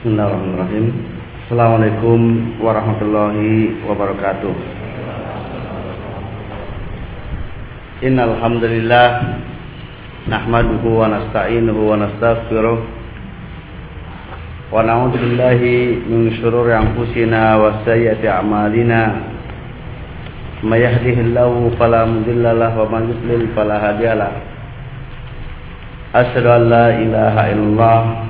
Bismillahirrahmanirrahim. Assalamualaikum warahmatullahi wabarakatuh. Innal hamdalillah nahmaduhu wa nasta'inuhu wa nastaghfiruh wa na'udzu billahi min shururi anfusina wa sayyiati a'malina. May yahdihillahu fala mudilla lahu wa man yudlil fala hadiya lahu. Asyhadu an la ilaha illallah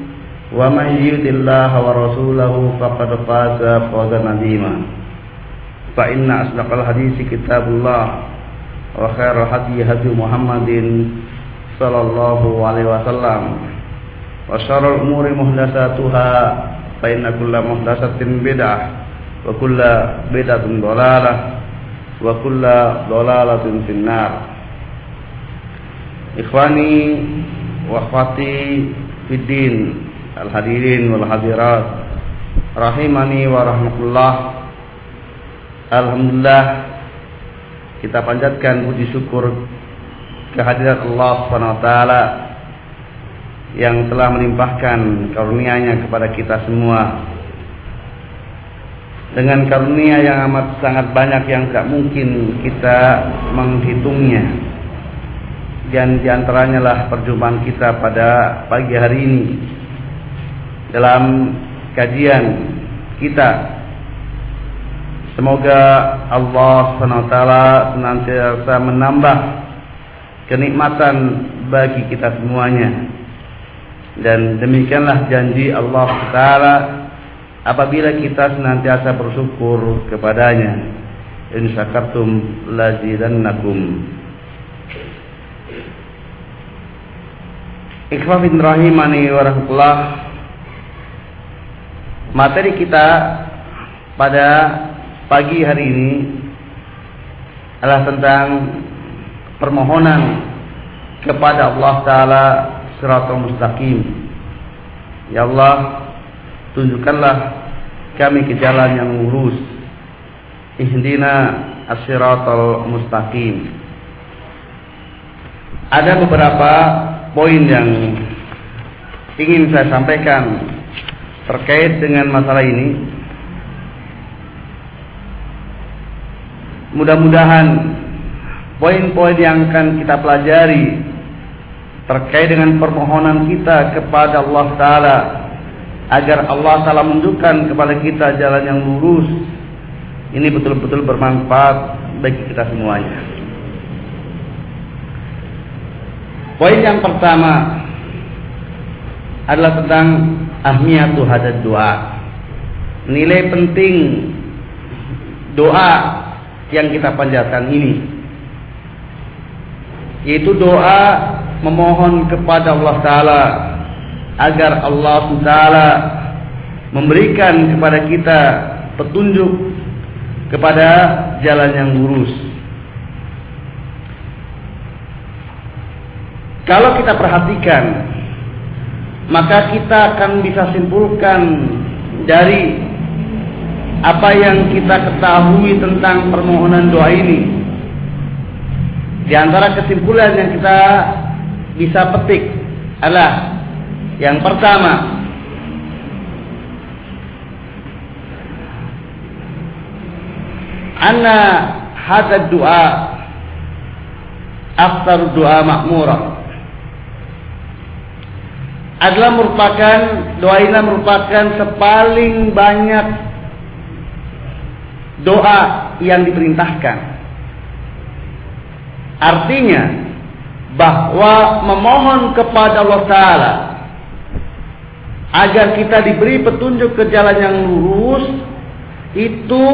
ومن يطع الله ورسوله فقد فاز فوزا عظيما. فإن أصدق الحديث كتاب الله وخير الهدي هدي محمد صلى الله عليه وسلم. وشر الأمور محدثاتها فإن كل محدثة بدعة وكل بدعة ضلالة وكل ضلالة في النار. إخواني وأخواتي في الدين Al-hadirin wal hadirat rahimani wa rahmatullah. Alhamdulillah kita panjatkan puji syukur kehadirat Allah taala yang telah melimpahkan karunia-Nya kepada kita semua. Dengan karunia yang amat sangat banyak yang tidak mungkin kita menghitungnya. Dan di antaranya lah perjumpaan kita pada pagi hari ini dalam kajian kita. Semoga Allah SWT senantiasa menambah kenikmatan bagi kita semuanya. Dan demikianlah janji Allah Taala apabila kita senantiasa bersyukur kepadanya. In syakartum lazidannakum. Ikhwafin rahimani wa rahmatullah Materi kita pada pagi hari ini adalah tentang permohonan kepada Allah Ta'ala siratul mustaqim. Ya Allah, tunjukkanlah kami ke jalan yang lurus. Ihdina as-siratal mustaqim. Ada beberapa poin yang ingin saya sampaikan terkait dengan masalah ini mudah-mudahan poin-poin yang akan kita pelajari terkait dengan permohonan kita kepada Allah Ta'ala agar Allah Ta'ala menunjukkan kepada kita jalan yang lurus ini betul-betul bermanfaat bagi kita semuanya. Poin yang pertama adalah tentang ahmiyatu hadad doa. Nilai penting doa yang kita panjatkan ini yaitu doa memohon kepada Allah taala agar Allah taala memberikan kepada kita petunjuk kepada jalan yang lurus. Kalau kita perhatikan maka kita akan bisa simpulkan dari apa yang kita ketahui tentang permohonan doa ini. Di antara kesimpulan yang kita bisa petik adalah yang pertama anna hadad doa aktar doa makmurah adalah merupakan doa ini merupakan sepaling banyak doa yang diperintahkan. Artinya bahwa memohon kepada Allah Ta'ala agar kita diberi petunjuk ke jalan yang lurus itu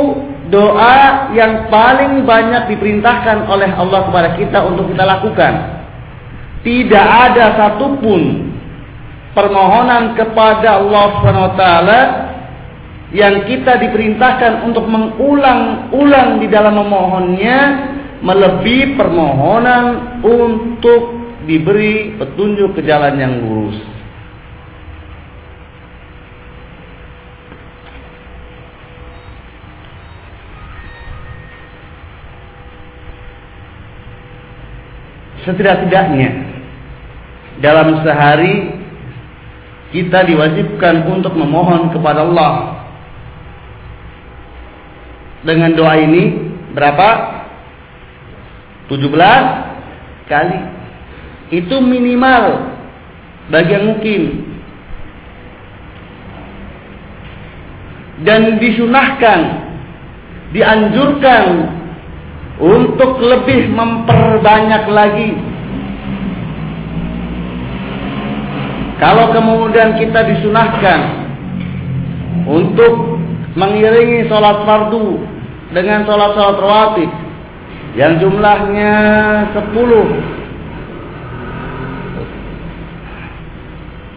doa yang paling banyak diperintahkan oleh Allah kepada kita untuk kita lakukan. Tidak ada satupun permohonan kepada Allah SWT yang kita diperintahkan untuk mengulang-ulang di dalam memohonnya melebihi permohonan untuk diberi petunjuk ke jalan yang lurus. Setidak-tidaknya dalam sehari kita diwajibkan untuk memohon kepada Allah. Dengan doa ini berapa? 17 kali. Itu minimal bagi yang mungkin. Dan disunahkan, dianjurkan untuk lebih memperbanyak lagi Kalau kemudian kita disunahkan untuk mengiringi sholat fardu dengan sholat-sholat rawatib yang jumlahnya 10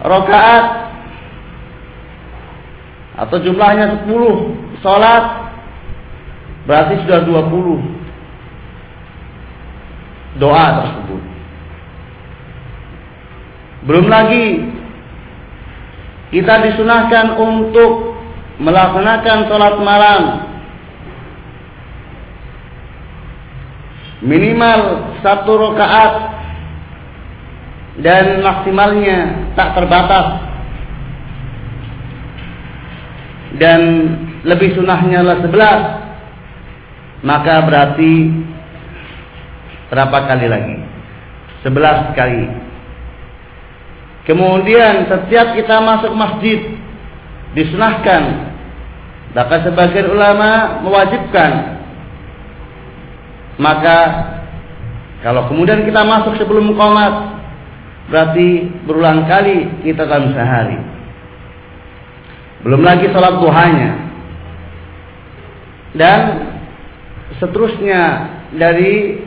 rakaat atau jumlahnya 10 sholat berarti sudah 20 doa tersebut belum lagi kita disunahkan untuk melaksanakan sholat malam. Minimal satu rakaat dan maksimalnya tak terbatas. Dan lebih sunahnya adalah sebelas maka berarti berapa kali lagi? Sebelas kali Kemudian setiap kita masuk masjid disunahkan. Bahkan sebagian ulama mewajibkan. Maka kalau kemudian kita masuk sebelum komat berarti berulang kali kita dalam sehari. Belum lagi sholat duhanya. Dan seterusnya dari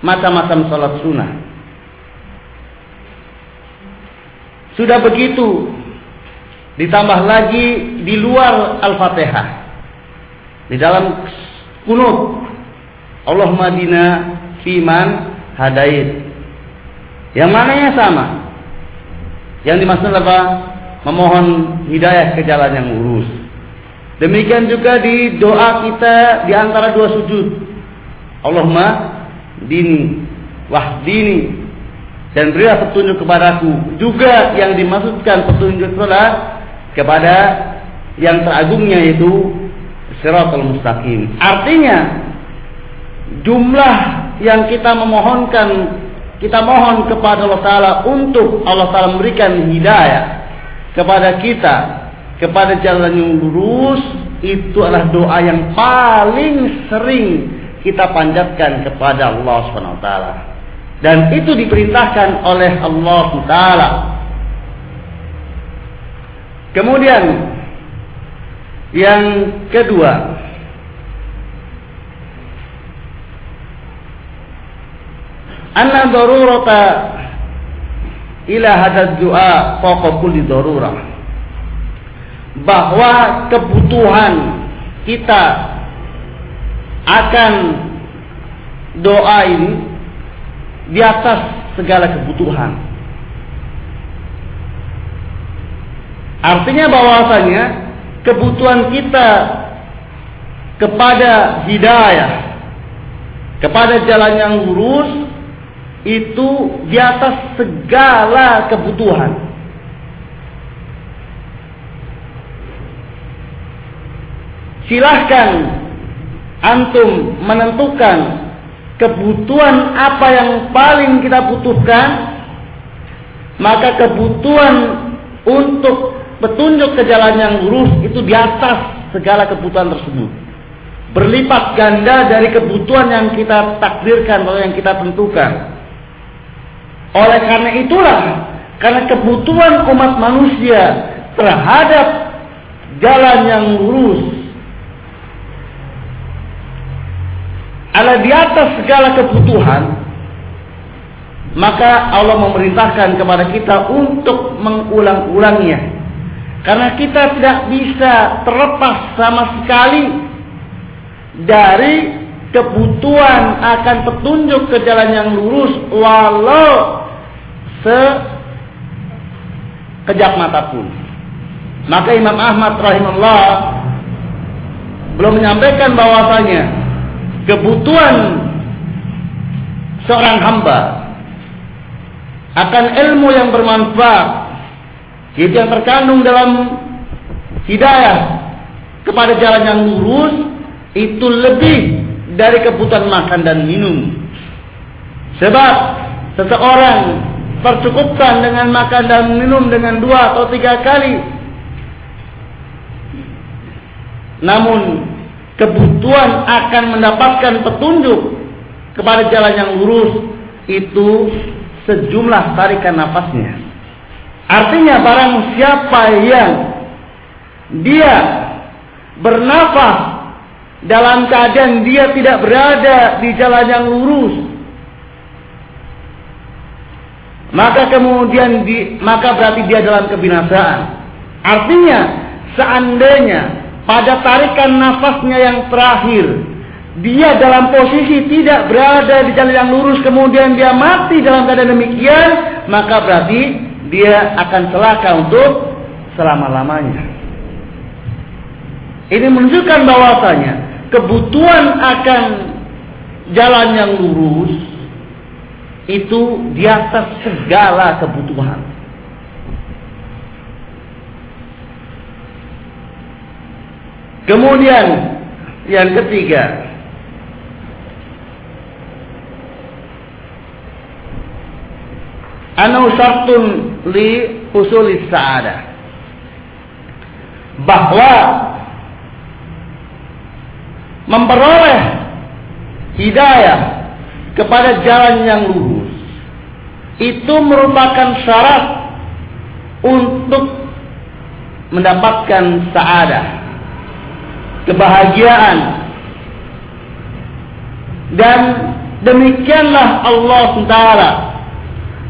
macam-macam sholat sunnah. Sudah begitu ditambah lagi di luar Al-Fatihah. Di dalam kunut Allahumma dina fiman hadait. Yang mananya sama. Yang dimaksud apa? Memohon hidayah ke jalan yang lurus. Demikian juga di doa kita di antara dua sujud. Allahumma dini wahdini dan berilah petunjuk kepadaku. Juga yang dimaksudkan petunjuk adalah kepada yang teragungnya yaitu siratal mustaqim. Artinya jumlah yang kita memohonkan kita mohon kepada Allah Ta'ala untuk Allah Ta'ala memberikan hidayah kepada kita kepada jalan yang lurus itu adalah doa yang paling sering kita panjatkan kepada Allah Subhanahu wa taala dan itu diperintahkan oleh Allah Taala. Kemudian yang kedua ila bahwa kebutuhan kita akan doa ini di atas segala kebutuhan. Artinya bahwasanya kebutuhan kita kepada hidayah, kepada jalan yang lurus itu di atas segala kebutuhan. Silahkan antum menentukan kebutuhan apa yang paling kita butuhkan, maka kebutuhan untuk petunjuk ke jalan yang lurus itu di atas segala kebutuhan tersebut. berlipat ganda dari kebutuhan yang kita takdirkan atau yang kita tentukan. Oleh karena itulah, karena kebutuhan umat manusia terhadap jalan yang lurus ada di atas segala kebutuhan, maka Allah memerintahkan kepada kita untuk mengulang-ulangnya. Karena kita tidak bisa terlepas sama sekali dari kebutuhan akan petunjuk ke jalan yang lurus walau sekejap mata pun. Maka Imam Ahmad rahimahullah belum menyampaikan bahwasanya kebutuhan seorang hamba akan ilmu yang bermanfaat itu yang terkandung dalam hidayah kepada jalan yang lurus itu lebih dari kebutuhan makan dan minum. Sebab seseorang tercukupkan dengan makan dan minum dengan dua atau tiga kali. Namun kebutuhan akan mendapatkan petunjuk kepada jalan yang lurus itu sejumlah tarikan nafasnya. Artinya barang siapa yang dia bernafas dalam keadaan dia tidak berada di jalan yang lurus maka kemudian di, maka berarti dia dalam kebinasaan artinya seandainya pada tarikan nafasnya yang terakhir dia dalam posisi tidak berada di jalan yang lurus kemudian dia mati dalam keadaan demikian maka berarti dia akan celaka untuk selama-lamanya ini menunjukkan bahwasanya kebutuhan akan jalan yang lurus itu di atas segala kebutuhan. Kemudian yang ketiga, anu syartun li usulis sa'adah. Bahwa memperoleh hidayah kepada jalan yang lurus itu merupakan syarat untuk mendapatkan saadah kebahagiaan. Dan demikianlah Allah Taala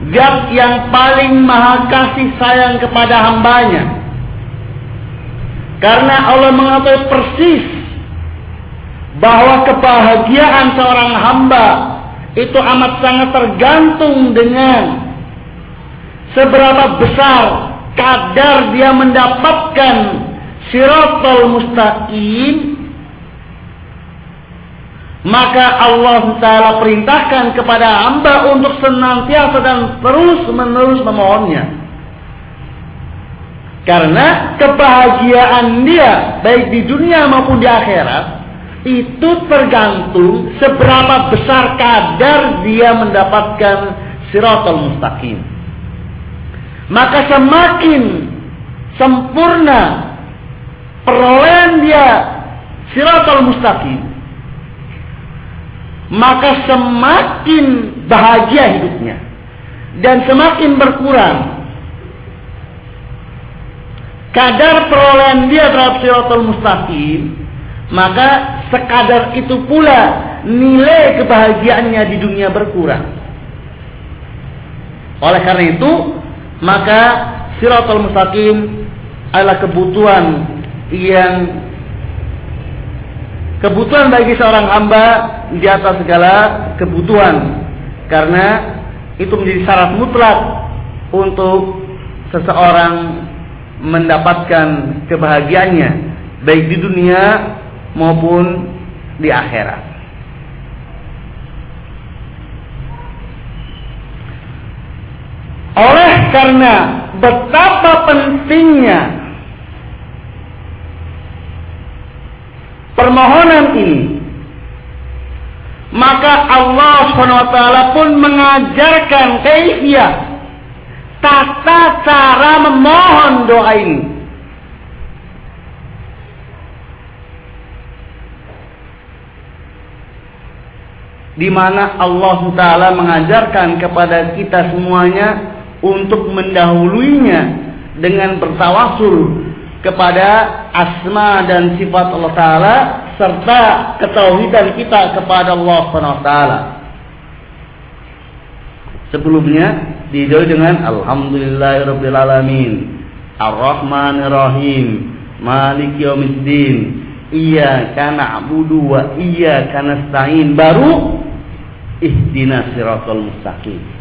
Zat yang paling maha kasih sayang kepada hambanya. Karena Allah mengetahui persis bahwa kebahagiaan seorang hamba itu amat sangat tergantung dengan seberapa besar kadar dia mendapatkan siratal mustaqim maka Allah Ta'ala perintahkan kepada hamba untuk senantiasa dan terus menerus memohonnya karena kebahagiaan dia baik di dunia maupun di akhirat itu tergantung seberapa besar kadar dia mendapatkan siratul mustaqim. Maka semakin sempurna perolehan dia siratul mustaqim, maka semakin bahagia hidupnya dan semakin berkurang kadar perolehan dia terhadap siratul mustaqim maka sekadar itu pula nilai kebahagiaannya di dunia berkurang. Oleh karena itu, maka siratul mustaqim adalah kebutuhan yang kebutuhan bagi seorang hamba di atas segala kebutuhan karena itu menjadi syarat mutlak untuk seseorang mendapatkan kebahagiaannya baik di dunia maupun di akhirat. Oleh karena betapa pentingnya permohonan ini, maka Allah SWT pun mengajarkan kaifiyah tata cara memohon doa ini. di mana Allah Taala mengajarkan kepada kita semuanya untuk mendahuluinya dengan bertawasul kepada asma dan sifat Allah Taala serta ketauhidan kita kepada Allah Subhanahu taala. Sebelumnya dijawab dengan alhamdulillahirabbil alamin, arrahmanir rahim, maliki yaumiddin, iyyaka na'budu wa iyyaka nasta'in. Baru ihdinas siratal mustaqim.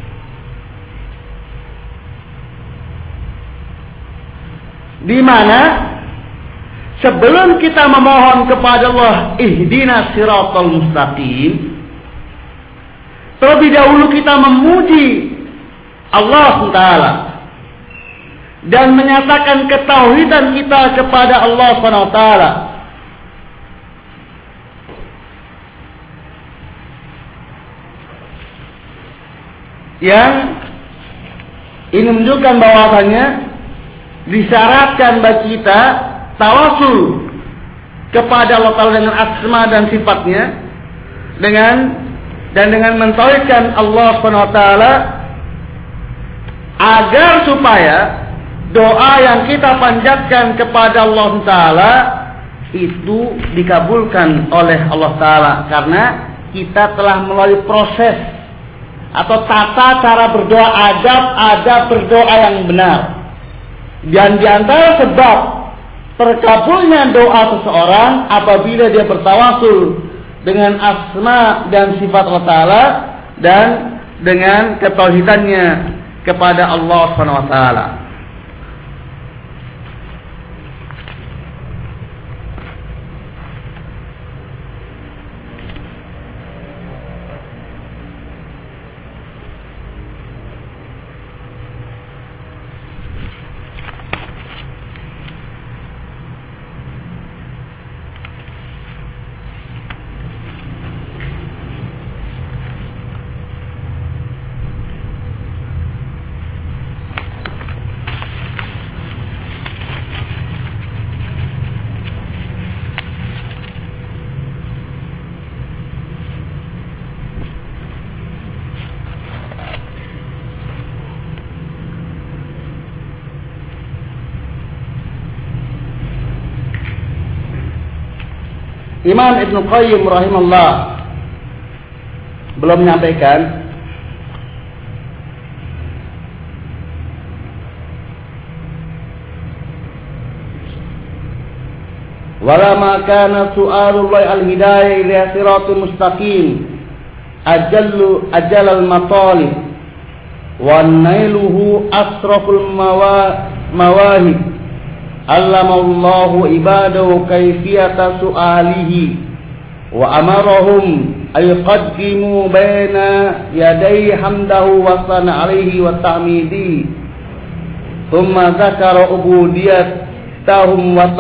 Di mana sebelum kita memohon kepada Allah ihdinas siratal mustaqim, Terlebih dahulu kita memuji Allah Taala dan menyatakan ketauhidan kita kepada Allah Subhanahu taala. Yang ini menunjukkan bahwasanya disyaratkan bagi kita tawasul kepada Allah Taala dengan asma dan sifatnya dengan dan dengan mentauhidkan Allah Subhanahu wa taala agar supaya doa yang kita panjatkan kepada Allah taala itu dikabulkan oleh Allah taala. Karena kita telah melalui proses atau tata cara berdoa adab adab berdoa yang benar dan di antara sebab terkabulnya doa seseorang apabila dia bertawasul dengan asma dan sifat Allah Ta'ala dan dengan ketauhidannya kepada Allah Subhanahu wa taala. Imam Ibn Qayyim rahimahullah belum menyampaikan wala ma kana su'alullah al-hidayah ila siratul mustaqim ajallu ajal al-matalib wa nailuhu asraful mawahib allamallahu ibadahu kaifiyata su'alihi. Wa amarahum ay qaddimu baina yaday hamdahu wa sana alaihi wa ta'midi. Thumma zakara ubudiyatahum wa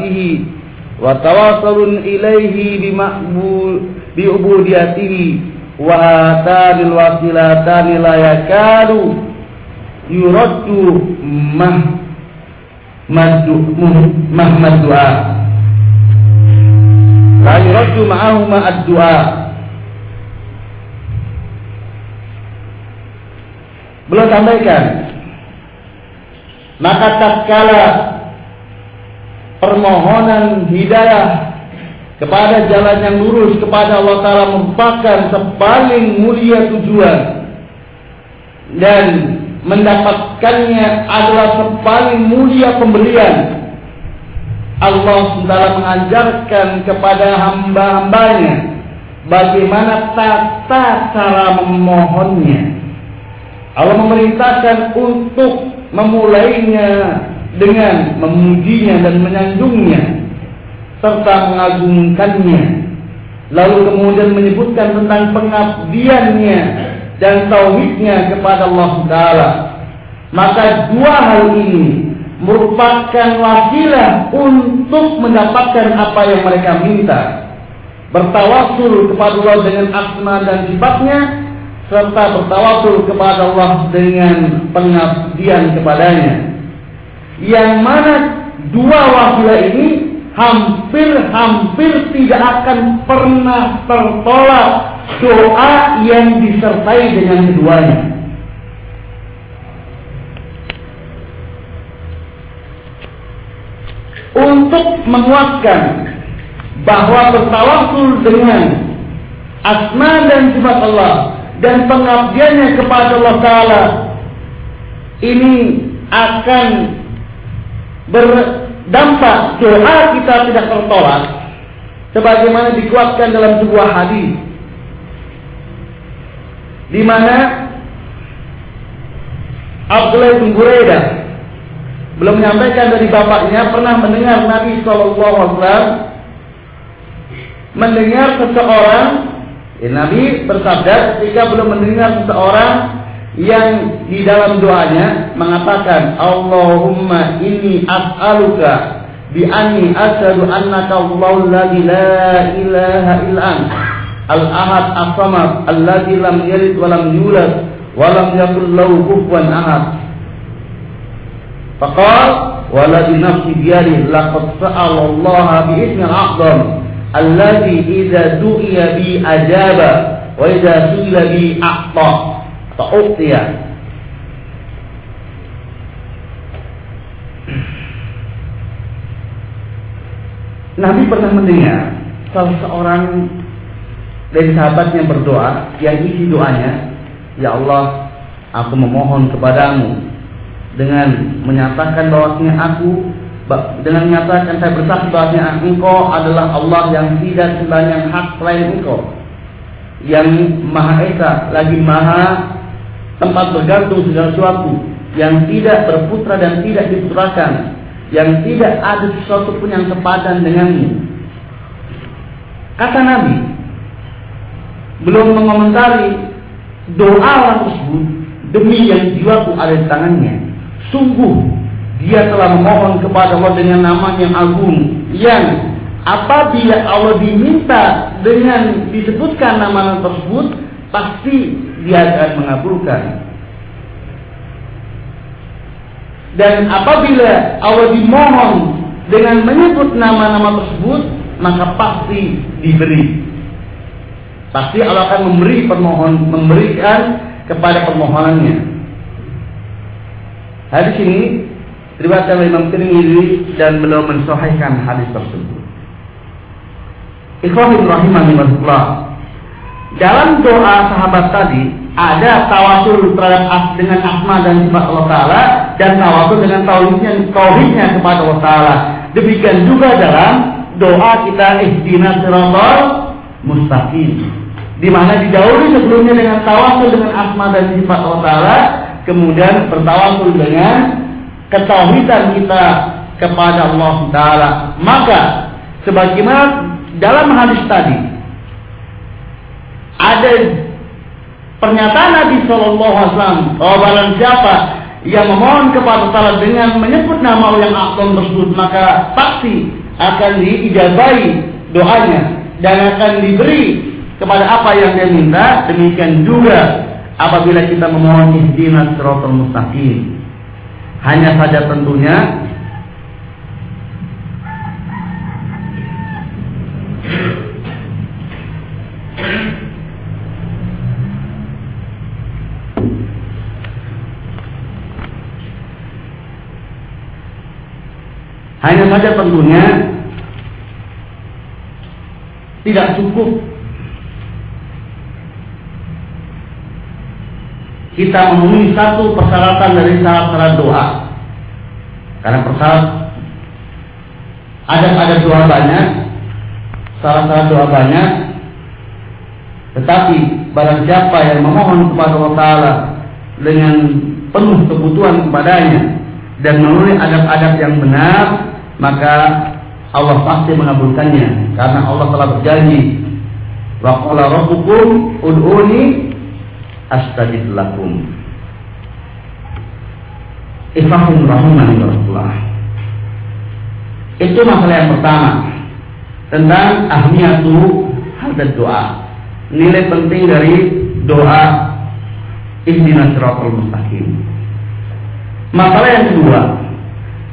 bi wa tawasalun ilaihi bima'bu bi'ubudiyatihi. Wa atanil wasilatani la yuraddu mah mahmad du'a la yuraddu ma'ahuma ad-du'a sampaikan. Maka tak tatkala permohonan hidayah kepada jalan yang lurus kepada Allah Ta'ala merupakan sepaling mulia tujuan. Dan mendapatkannya adalah sepaling mulia pemberian. Allah Ta'ala mengajarkan kepada hamba-hambanya bagaimana tata cara memohonnya. Allah memerintahkan untuk memulainya dengan memujinya dan menyanjungnya serta mengagungkannya. Lalu kemudian menyebutkan tentang pengabdiannya dan tauhidnya kepada Allah Taala. Maka dua hal ini merupakan wasilah untuk mendapatkan apa yang mereka minta. Bertawasul kepada Allah dengan asma dan sifatnya serta bertawasul kepada Allah dengan pengabdian kepadanya. Yang mana dua wasilah ini hampir-hampir tidak akan pernah tertolak doa yang disertai dengan keduanya. Untuk menguatkan bahwa bertawasul dengan asma dan sifat Allah dan pengabdiannya kepada Allah Ta'ala ini akan berdampak doa kita tidak tertolak sebagaimana dikuatkan dalam sebuah hadis di mana Abdullah bin Buraidah belum menyampaikan dari bapaknya pernah mendengar Nabi SAW mendengar seseorang ya, Nabi bersabda ketika belum mendengar seseorang yang di dalam doanya mengatakan Allahumma inni as'aluka bi anni asyhadu annaka Allahu la ilaha illa anta al-ahad as-samad alladzi lam yalid wa lam yulad wa lam yakul lahu kufuwan ahad. Faqal waladi nafsi biyadihi laqad sa'ala Allah bi ismil a'zam alladzi idza du'iya bi ajaba wa idza su'ila bi a'ta ta'utiya Nabi pernah mendengar salah seorang dari sahabatnya berdoa yang isi doanya, Ya Allah, aku memohon kepadamu dengan menyatakan bahwasanya aku dengan menyatakan saya bersaksi bahwasanya engkau adalah Allah yang tidak sembahyang hak selain engkau yang maha esa lagi maha tempat bergantung segala sesuatu yang tidak berputra dan tidak diputrakan yang tidak ada sesuatu pun yang sepadan denganmu kata Nabi belum mengomentari doa orang tersebut demi yang jiwaku ada di tangannya. Sungguh dia telah memohon kepada Allah dengan nama yang agung yang apabila Allah diminta dengan disebutkan nama tersebut pasti dia akan mengabulkan. Dan apabila Allah dimohon dengan menyebut nama-nama tersebut maka pasti diberi. Pasti Allah akan memberi permohon, memberikan kepada permohonannya. Hadis ini diriwayatkan oleh Imam Tirmidzi dan beliau mensahihkan hadis tersebut. Ikhwahul rahimahullah. Dalam doa sahabat tadi ada tawasul terhadap dengan asma dan sifat Allah Taala dan tawasul dengan tauhidnya tauhidnya kepada Allah Taala. Demikian juga dalam doa kita ihdinas siratal mustaqim di mana didahului sebelumnya dengan tawasul dengan asma dan sifat Allah Taala, kemudian bertawasul dengan ketauhidan kita kepada Allah Taala. Maka sebagaimana dalam hadis tadi ada pernyataan Nabi Shallallahu Alaihi Wasallam bahwa barang siapa yang memohon kepada Allah dengan menyebut nama yang agung tersebut maka pasti akan diijabahi doanya dan akan diberi kepada apa yang dia minta, demikian juga apabila kita memohon ihdinas siratal mustaqim. Hanya saja tentunya Hanya saja tentunya tidak cukup kita memenuhi satu persyaratan dari syarat-syarat doa. Karena persyarat ada ada doa banyak, syarat-syarat doa banyak, tetapi barang siapa yang memohon kepada Allah Taala dengan penuh kebutuhan kepadanya dan memenuhi adab-adab yang benar, maka Allah pasti mengabulkannya karena Allah telah berjanji wa qala rabbukum ud'uni astajib lakum. Ifahum rahimahullah. Itu masalah yang pertama tentang ahmiyatu hadat doa. Nilai penting dari doa ihdinas siratal mustaqim. Masalah yang kedua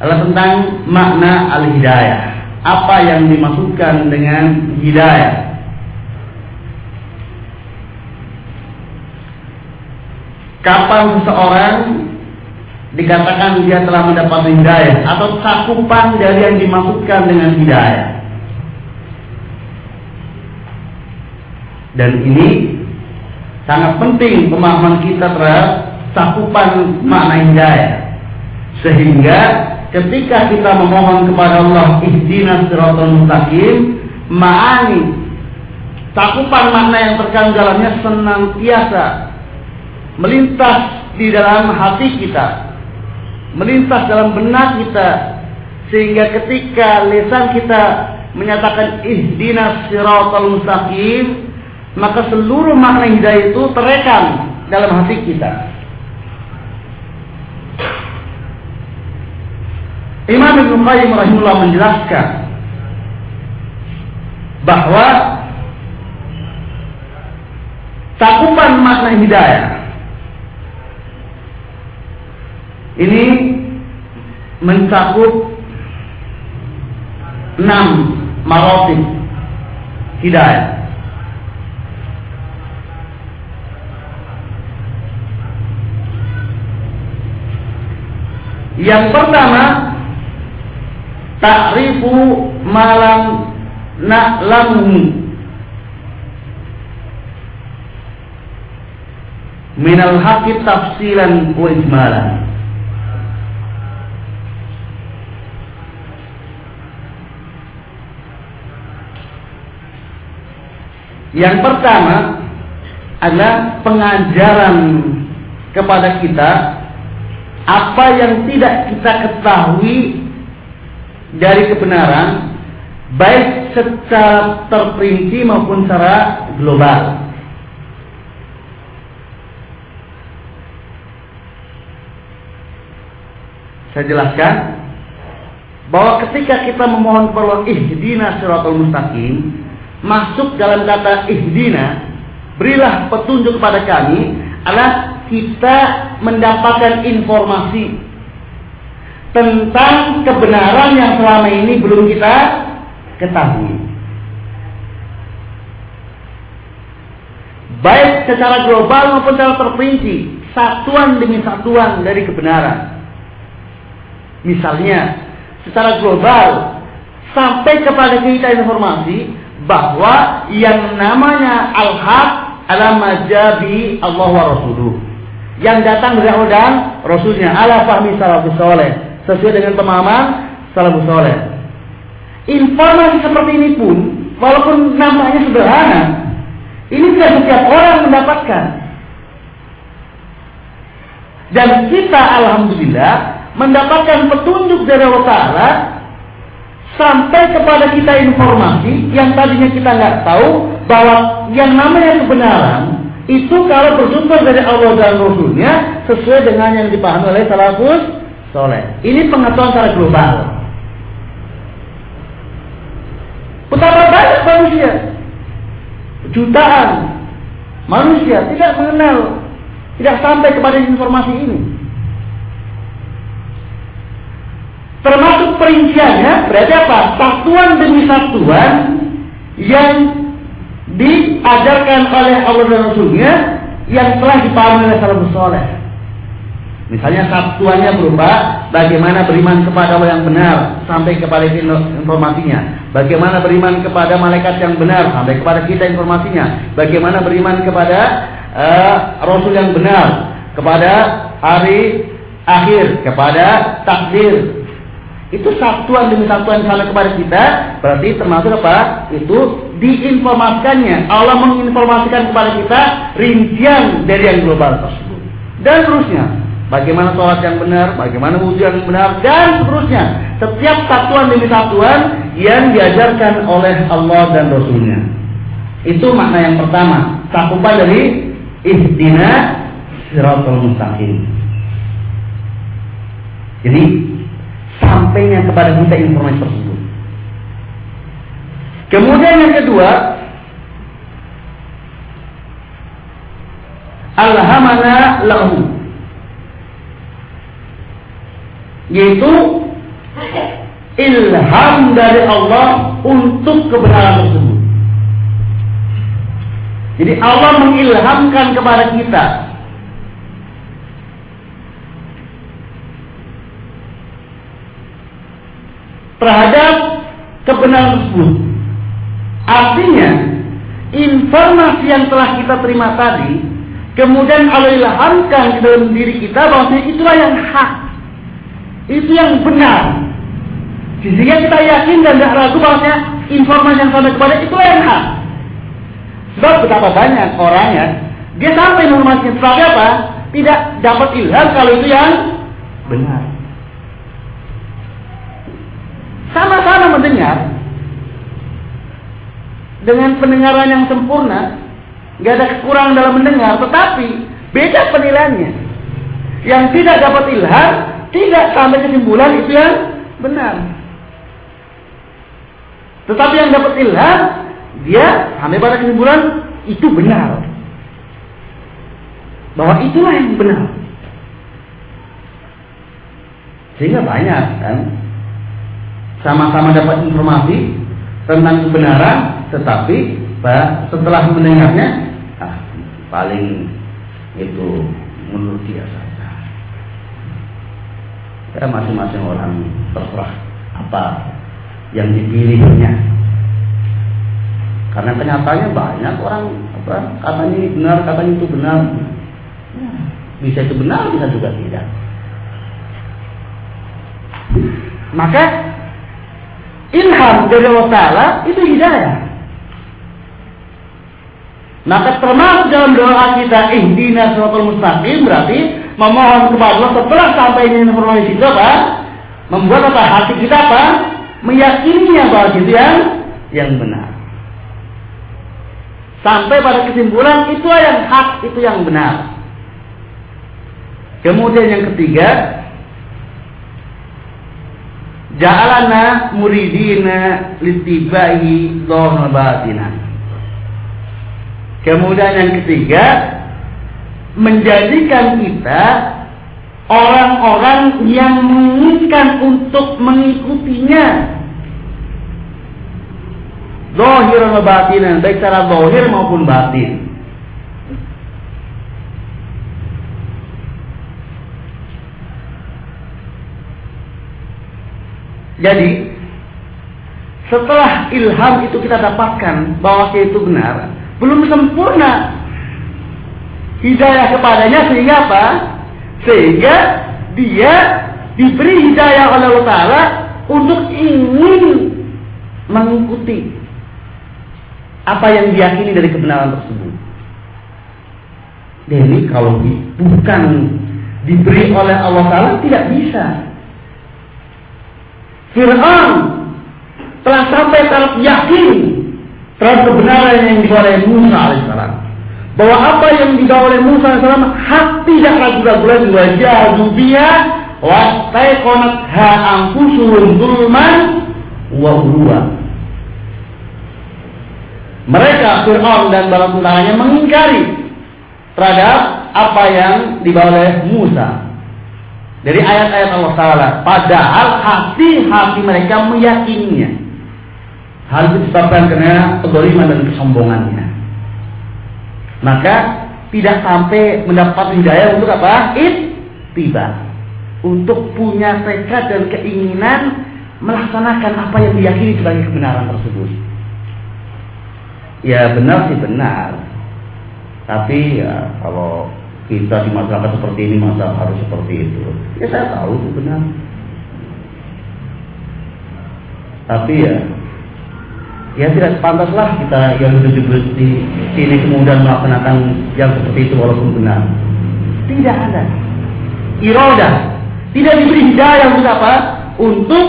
adalah tentang makna al-hidayah. Apa yang dimaksudkan dengan hidayah? Kapan seseorang dikatakan dia telah mendapat hidayah atau cakupan dari yang dimaksudkan dengan hidayah? Dan ini sangat penting pemahaman kita terhadap cakupan makna hidayah. Sehingga ketika kita memohon kepada Allah ihdinas siratal mustaqim, ma'ani cakupan makna yang terkandung dalamnya senantiasa melintas di dalam hati kita, melintas dalam benak kita, sehingga ketika lisan kita menyatakan ihdinas siratal mustaqim, maka seluruh makna hidayah itu terekam dalam hati kita. Imam Ibn Qayyim rahimahullah menjelaskan bahwa cakupan makna hidayah ini mencakup enam marotib hidayah. Yang pertama, ta'rifu malam na'lamu minal haqqi tafsilan wa ijmalan. Yang pertama adalah pengajaran kepada kita apa yang tidak kita ketahui dari kebenaran baik secara terperinci maupun secara global. Saya jelaskan bahwa ketika kita memohon kepada ihdina siratal mustaqim masuk dalam kata ihdina, berilah petunjuk kepada kami adalah kita mendapatkan informasi tentang kebenaran yang selama ini belum kita ketahui. Baik secara global maupun secara terperinci, satuan demi satuan dari kebenaran. Misalnya, secara global sampai kepada kita informasi bahwa yang namanya al-haq adalah majabi Allah wa Rasuluh. Yang datang dari dan Rasulnya ala fahmi salafus soleh. Sesuai dengan pemahaman salafus soleh. Informasi seperti ini pun, walaupun namanya sederhana, ini tidak setiap orang mendapatkan. Dan kita Alhamdulillah mendapatkan petunjuk dari Allah Ta'ala sampai kepada kita informasi yang tadinya kita nggak tahu bahwa yang namanya kebenaran itu kalau bersumber dari Allah dan Rasulnya sesuai dengan yang dipahami oleh salafus soleh. Ini pengetahuan secara global. Betapa banyak manusia, jutaan manusia tidak mengenal, tidak sampai kepada informasi ini. Termasuk perinciannya berarti apa? Satuan demi satuan yang diajarkan oleh Allah dan Rasulnya yang telah dipahami oleh salafus soleh. Misalnya satuannya berupa bagaimana beriman kepada Allah yang benar sampai kepada informasinya. Bagaimana beriman kepada malaikat yang benar sampai kepada kita informasinya. Bagaimana beriman kepada uh, Rasul yang benar, kepada hari akhir, kepada takdir, itu satuan demi satuan salah kepada kita berarti termasuk apa? Itu diinformasikannya. Allah menginformasikan kepada kita rincian dari yang global tersebut. Dan terusnya bagaimana sholat yang benar bagaimana wudhu yang benar dan seterusnya. Setiap satuan demi satuan yang diajarkan oleh Allah dan Rasulnya. Itu makna yang pertama. Cakupan dari ihdina siratul mustaqim. Jadi sampainya kepada kita informasi tersebut. Kemudian yang kedua alhamana lahu yaitu ilham dari Allah untuk kebenaran tersebut. Jadi Allah mengilhamkan kepada kita terhadap kebenaran tersebut. Artinya, informasi yang telah kita terima tadi, kemudian Allah ilhamkan ke dalam diri kita bahwa itulah yang hak. Itu yang benar. Sehingga kita yakin dan tidak ragu bahwa informasi yang sampai kepada itulah yang hak. Sebab betapa banyak orang ya, dia sampai informasi tetapi apa? Tidak dapat ilham kalau itu yang benar. Sama-sama mendengar dengan pendengaran yang sempurna, nggak ada kekurangan dalam mendengar, tetapi beda penilaiannya. Yang tidak dapat ilham, tidak sampai kesimpulan itu yang benar. Tetapi yang dapat ilham, dia sampai pada kesimpulan itu benar. Bahwa itulah yang benar. Sehingga banyak kan sama-sama dapat informasi tentang kebenaran, tetapi setelah mendengarnya, ah, paling itu menurut dia saja. Ya masing-masing orang terserah apa yang dipilihnya. Karena kenyataannya banyak orang apa katanya ini benar, katanya itu benar. Bisa itu benar, bisa juga tidak. Maka ilham dari Allah Ta'ala itu hidayah. Maka termasuk dalam doa kita ihdina suratul mustaqim berarti memohon kepada Allah setelah sampai informasi itu apa? Membuat apa? Hati kita apa? Meyakininya bahwa itu yang yang benar. Sampai pada kesimpulan itu yang hak, itu yang benar. Kemudian yang ketiga, Ja'alana muridina litibai dhahra batina. Kemudian yang ketiga, menjadikan kita orang-orang yang menginginkan untuk mengikutinya. Zahir dan batinan, baik secara zahir maupun batin. Jadi setelah ilham itu kita dapatkan bahwa itu benar, belum sempurna hidayah kepadanya sehingga apa? Sehingga dia diberi hidayah oleh Allah Taala untuk ingin mengikuti apa yang diyakini dari kebenaran tersebut. Jadi kalau bukan diberi oleh Allah Taala tidak bisa. Fir'aun telah sampai taraf yakin terhadap kebenaran yang dibawa oleh Musa alaihissalam. Bahwa apa yang dibawa oleh Musa alaihissalam hak tidak ragu-ragu lagi wajah dubiya wastaiqonat ha anfusuhum zulman wa huwa. Mereka Fir'aun dan bala tentaranya mengingkari terhadap apa yang dibawa oleh Musa dari ayat-ayat Allah Ta'ala. Padahal hati-hati mereka meyakininya. Hal itu disebabkan karena kedoliman dan kesombongannya. Maka tidak sampai mendapat hidayah untuk apa? tiba Untuk punya tekad dan keinginan melaksanakan apa yang diyakini sebagai kebenaran tersebut. Ya benar sih benar. Tapi ya kalau kita di masyarakat seperti ini masa harus seperti itu ya saya tahu itu benar tapi ya ya tidak sepantaslah kita yang duduk di sini kemudian melaksanakan yang seperti itu walaupun benar. Tidak ada. Iroda. Tidak diberi hidayah untuk apa? Untuk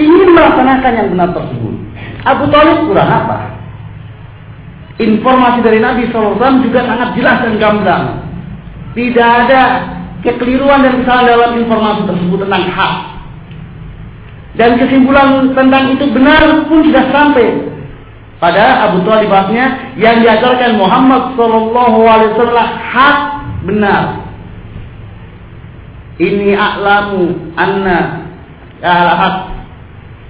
ingin melaksanakan yang benar tersebut. Abu Talib kurang apa? Informasi dari Nabi SAW juga sangat jelas dan gamblang. Tidak ada kekeliruan dan kesalahan dalam informasi tersebut tentang hak. Dan kesimpulan tentang itu benar pun sudah sampai pada Abu Thalib yang diajarkan Muhammad Shallallahu Alaihi Wasallam hak benar. Ini a'lamu anna alahat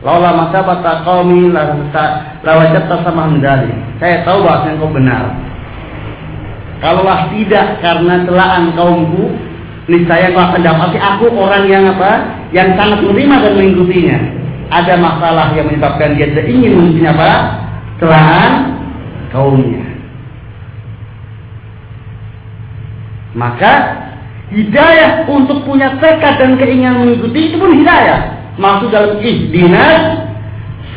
laula masabata qaumi la lawajatta sama hendali. Saya tahu bahwa engkau benar. Kalaulah tidak karena celaan kaumku, niscaya kau akan dapati aku orang yang apa? Yang sangat menerima dan mengikutinya. Ada masalah yang menyebabkan dia tidak ingin mengikuti apa? Celaan kaumnya. Maka hidayah untuk punya tekad dan keinginan mengikuti itu pun hidayah. Masuk dalam ihdinas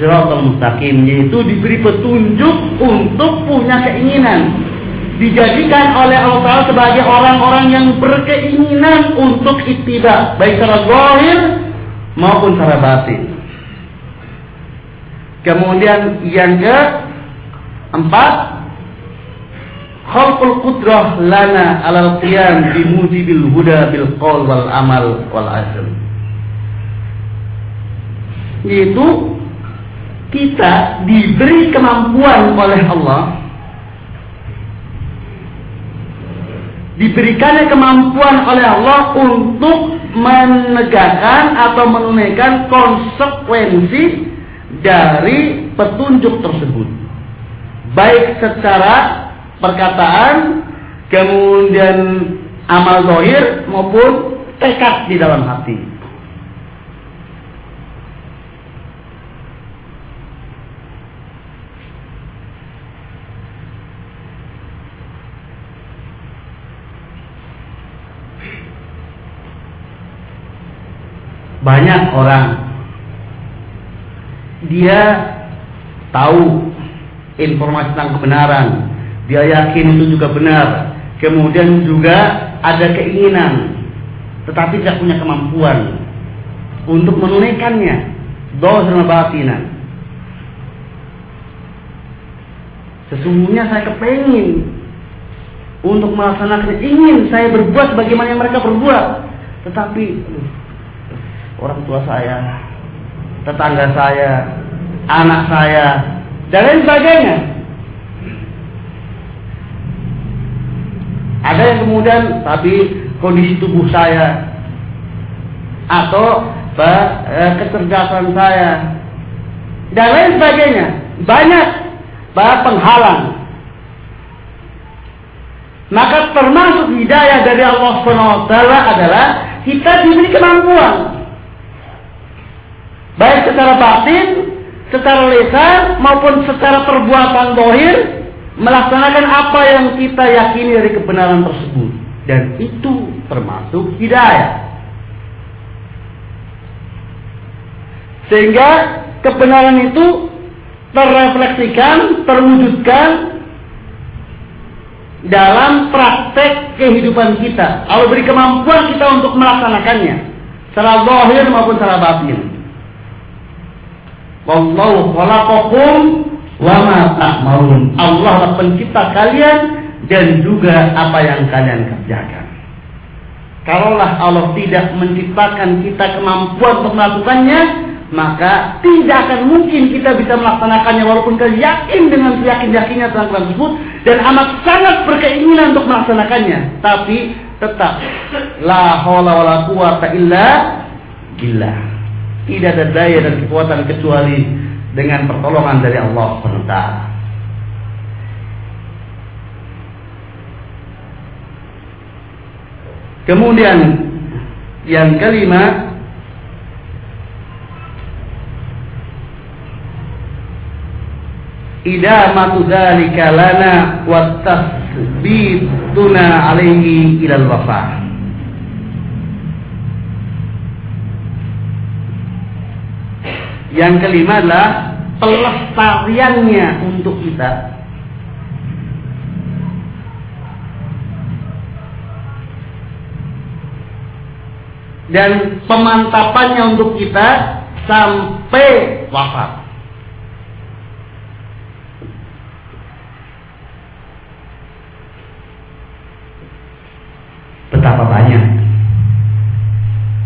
siratal mustaqim yaitu diberi petunjuk untuk punya keinginan dijadikan oleh Allah sebagai orang-orang yang berkeinginan untuk ittiba baik secara zahir maupun secara batin. Kemudian yang ke empat khalqul qudrah lana alal qiyam bi mujibil huda bil qaul wal amal wal azm. Yaitu kita diberi kemampuan oleh Allah diberikannya kemampuan oleh Allah untuk menegakkan atau menunaikan konsekuensi dari petunjuk tersebut. Baik secara perkataan, kemudian amal zahir maupun tekad di dalam hati. banyak orang dia tahu informasi tentang kebenaran, dia yakin itu juga benar, kemudian juga ada keinginan, tetapi tidak punya kemampuan untuk menunaikannya, dosa batinan. Sesungguhnya saya kepengin untuk melaksanakan ingin saya berbuat bagaimana yang mereka berbuat, tetapi orang tua saya, tetangga saya, anak saya, dan lain sebagainya. Ada yang kemudian tapi kondisi tubuh saya atau eh, kecerdasan saya dan lain sebagainya banyak bah, penghalang. Maka termasuk hidayah dari Allah SWT adalah kita diberi kemampuan Baik secara batin, secara lisan maupun secara perbuatan dohir melaksanakan apa yang kita yakini dari kebenaran tersebut dan itu termasuk hidayah. Sehingga kebenaran itu terrefleksikan, terwujudkan dalam praktek kehidupan kita. Allah beri kemampuan kita untuk melaksanakannya secara zahir maupun secara batin. Wallahu khalaqakum wa ma ta'malun. Allah lah pencipta kalian dan juga apa yang kalian kerjakan. Kalaulah Allah tidak menciptakan kita kemampuan untuk melakukannya, maka tidak akan mungkin kita bisa melaksanakannya walaupun kita yakin dengan yakin-yakinnya tentang Quran tersebut dan amat sangat berkeinginan untuk melaksanakannya. Tapi tetap la haula wala quwata illa billah. Tidak ada daya dan kekuatan kecuali dengan pertolongan dari Allah SWT. Kemudian yang kelima idamatu dzalika lana wa tasbituna alaihi ila al-wafa. Yang kelima adalah pelestariannya untuk kita. Dan pemantapannya untuk kita sampai wafat. Betapa banyak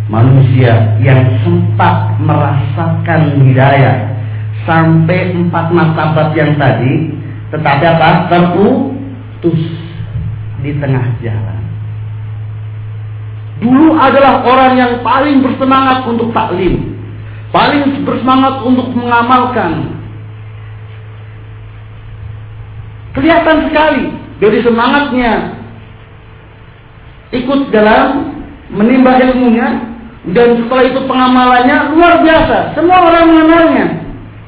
manusia yang sempat merasakan hidayah sampai empat martabat yang tadi tetapi apa terputus di tengah jalan dulu adalah orang yang paling bersemangat untuk taklim, paling bersemangat untuk mengamalkan. Kelihatan sekali dari semangatnya ikut dalam menimba ilmunya dan setelah itu pengamalannya luar biasa. Semua orang mengenalnya.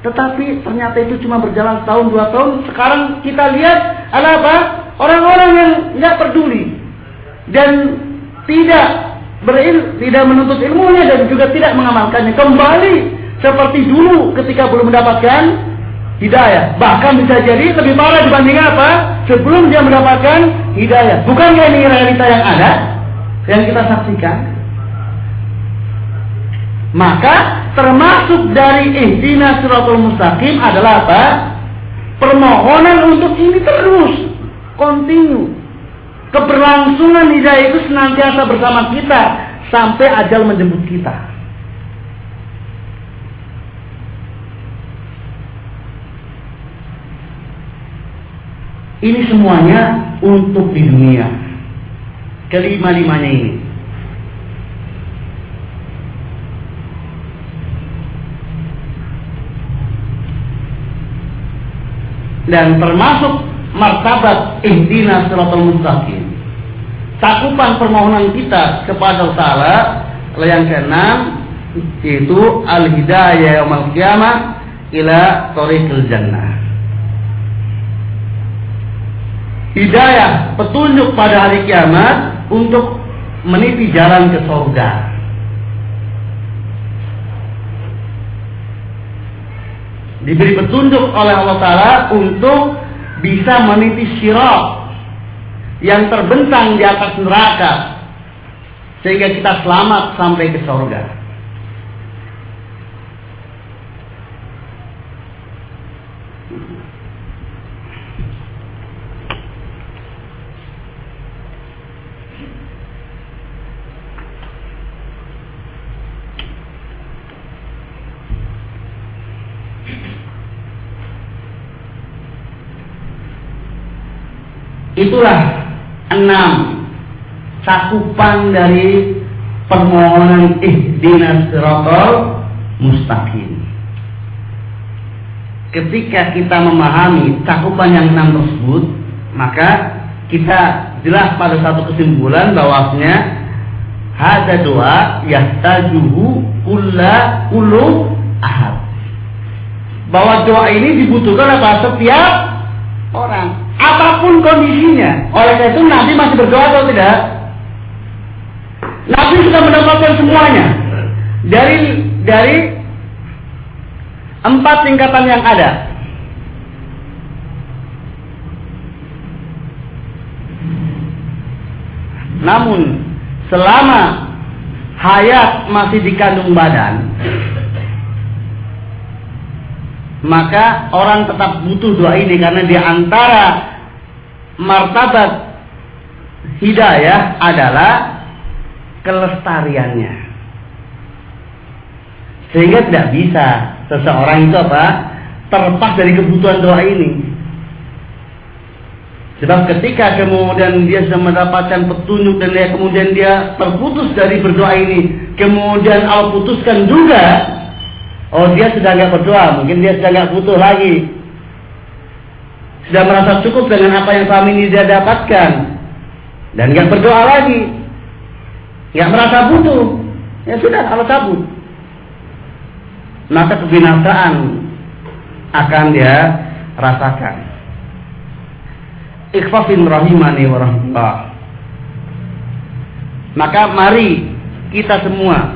Tetapi ternyata itu cuma berjalan setahun dua tahun. Sekarang kita lihat ada apa? Orang-orang yang nggak peduli dan tidak beril, tidak menuntut ilmunya dan juga tidak mengamalkannya. Kembali seperti dulu ketika belum mendapatkan hidayah. Bahkan bisa jadi lebih parah dibanding apa? Sebelum dia mendapatkan hidayah. Bukankah ini realita yang ada? Yang kita saksikan? Maka termasuk dari ihdina suratul mustaqim adalah apa? Permohonan untuk ini terus kontinu. Keberlangsungan hidayah itu senantiasa bersama kita sampai ajal menjemput kita. Ini semuanya untuk di dunia. Kelima-limanya ini. Dan termasuk martabat ihdina siratal mustaqim. Cakupan permohonan kita kepada Ta'ala yang keenam yaitu al-hidayah yaumil qiyamah ila thariqil jannah. Hidayah petunjuk pada hari kiamat untuk meniti jalan ke surga. Diberi petunjuk oleh Allah Ta'ala untuk bisa meniti syirat yang terbentang di atas neraka sehingga kita selamat sampai ke surga. Itulah enam cakupan dari permohonan ihdinas siratal mustaqim. Ketika kita memahami cakupan yang enam tersebut, maka kita jelas pada satu kesimpulan bahwasanya ada doa yahtajuhu kulla ulu ahad. Bahwa doa ini dibutuhkan apa? Setiap orang apa pun kondisinya. Oleh karena itu Nabi masih berdoa atau tidak? Nabi sudah mendapatkan semuanya dari dari empat tingkatan yang ada. Namun selama hayat masih dikandung badan, maka orang tetap butuh doa ini karena di antara martabat hidayah adalah kelestariannya. Sehingga tidak bisa seseorang itu apa? Terlepas dari kebutuhan doa ini. Sebab ketika kemudian dia sudah mendapatkan petunjuk dan dia kemudian dia terputus dari berdoa ini, kemudian Allah putuskan juga, oh dia sudah nggak berdoa, mungkin dia sudah nggak butuh lagi, sudah merasa cukup dengan apa yang selama ini dia dapatkan dan nggak berdoa lagi, nggak merasa butuh, ya sudah kalau cabut, maka kebinasaan akan dia rasakan. Ikhfafin rahimani wa rahmatullah. Maka mari kita semua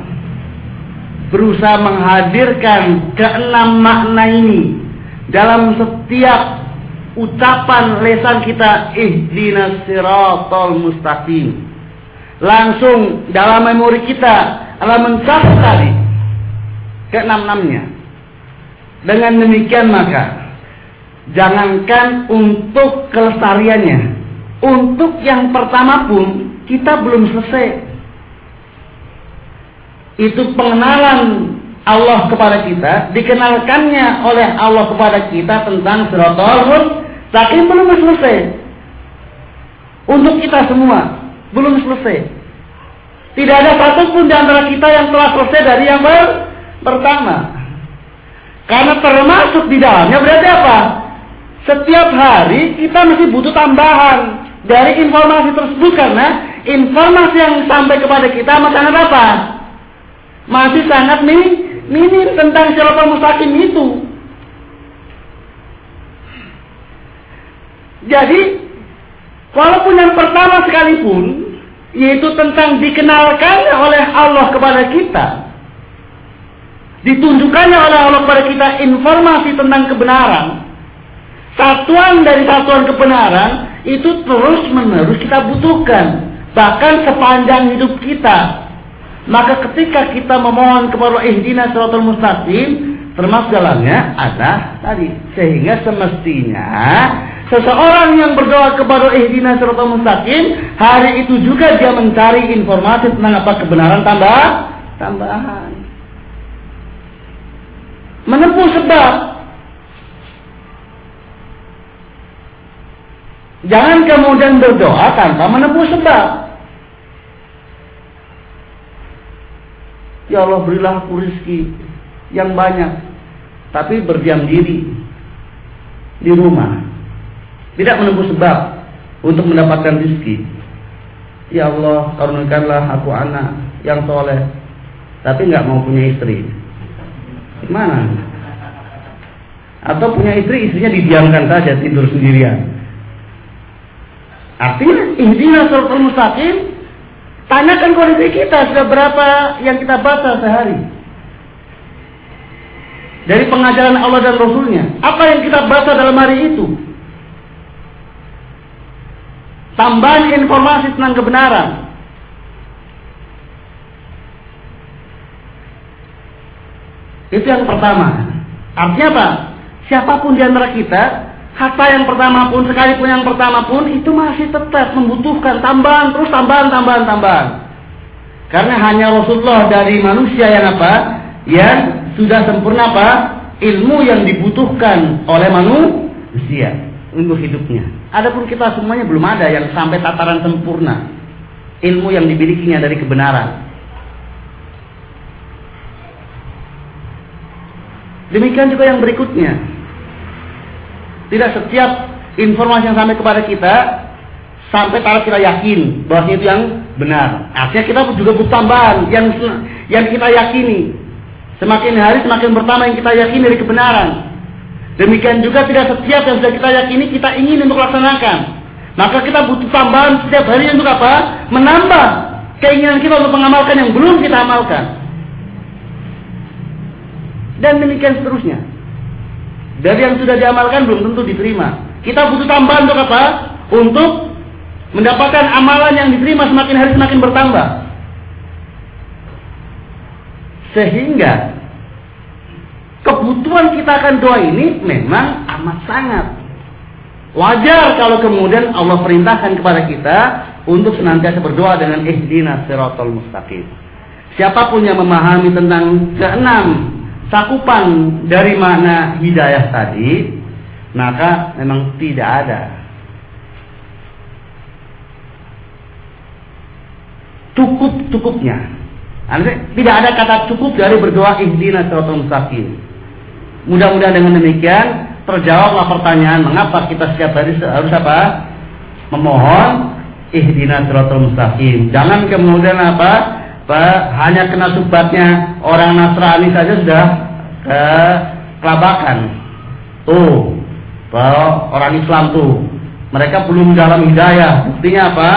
berusaha menghadirkan keenam makna ini dalam setiap ucapan lesan kita ihdinas siratal mustaqim. Langsung dalam memori kita adalah mencatat tadi keenam-enamnya. Dengan demikian maka jangankan untuk kelestariannya, untuk yang pertama pun kita belum selesai. Itu pengenalan Allah kepada kita, dikenalkannya oleh Allah kepada kita tentang siratal tapi belum selesai. Untuk kita semua belum selesai. Tidak ada satupun di antara kita yang telah selesai dari yang ber pertama. Karena termasuk di dalamnya berarti apa? Setiap hari kita masih butuh tambahan dari informasi tersebut karena informasi yang sampai kepada kita masih sangat apa? Masih sangat minim tentang siratal mustaqim itu. Jadi, walaupun yang pertama sekalipun, yaitu tentang dikenalkannya oleh Allah kepada kita, ditunjukkannya oleh Allah kepada kita informasi tentang kebenaran, satuan dari satuan kebenaran itu terus menerus kita butuhkan, bahkan sepanjang hidup kita. Maka ketika kita memohon kepada ihdina suratul mustaqim, termasuk dalamnya ada tadi. Sehingga semestinya seseorang yang berdoa kepada ihdina suratul mustaqim, hari itu juga dia mencari informasi tentang apa kebenaran tambah tambahan. Menempuh sebab Jangan kemudian berdoa tanpa menempuh sebab. Ya Allah berilah aku rizki yang banyak. Tapi berdiam diri di rumah. Tidak menempuh sebab untuk mendapatkan rizki. Ya Allah karunikanlah aku anak yang soleh. Tapi nggak mau punya istri. Gimana? Atau punya istri, istrinya didiamkan saja tidur sendirian. Artinya, ihdina suratul mustaqim Tanyakan kondisi kita sudah berapa yang kita baca sehari. Dari pengajaran Allah dan Rasulnya. Apa yang kita baca dalam hari itu? Tambahan informasi tentang kebenaran. Itu yang pertama. Artinya apa? Siapa pun di antara kita Hatta yang pertama pun, sekalipun yang pertama pun, itu masih tetap membutuhkan tambahan, terus tambahan, tambahan, tambahan. Karena hanya Rasulullah dari manusia yang apa? Yang sudah sempurna apa? Ilmu yang dibutuhkan oleh manusia untuk hidupnya. Adapun kita semuanya belum ada yang sampai tataran sempurna. Ilmu yang dimilikinya dari kebenaran. Demikian juga yang berikutnya. Tidak setiap informasi yang sampai kepada kita sampai taruh kita yakin bahwa itu yang benar. Artinya kita juga butuh tambahan yang yang kita yakini. Semakin hari semakin pertama yang kita yakini dari kebenaran. Demikian juga tidak setiap yang sudah kita yakini kita ingin untuk laksanakan. Maka kita butuh tambahan setiap hari untuk apa? Menambah keinginan kita untuk mengamalkan yang belum kita amalkan. Dan demikian seterusnya. Dari yang sudah diamalkan belum tentu diterima. Kita butuh tambahan untuk apa? Untuk mendapatkan amalan yang diterima semakin hari semakin bertambah. Sehingga kebutuhan kita akan doa ini memang amat sangat. Wajar kalau kemudian Allah perintahkan kepada kita untuk senantiasa berdoa dengan ihdina siratal mustaqim. Siapa pun yang memahami tentang keenam cakupan dari makna hidayah tadi, maka memang tidak ada cukup-cukupnya. Tidak ada kata cukup dari berdoa ihdina siratal mustaqim. Mudah-mudahan dengan demikian terjawablah pertanyaan mengapa kita setiap hari harus apa? Memohon ihdina siratal mustaqim. Jangan kemudian apa? hanya kena subatnya orang Nasrani saja sudah ke kelabakan. Tuh, bahwa orang Islam tuh mereka belum dalam hidayah. Buktinya apa?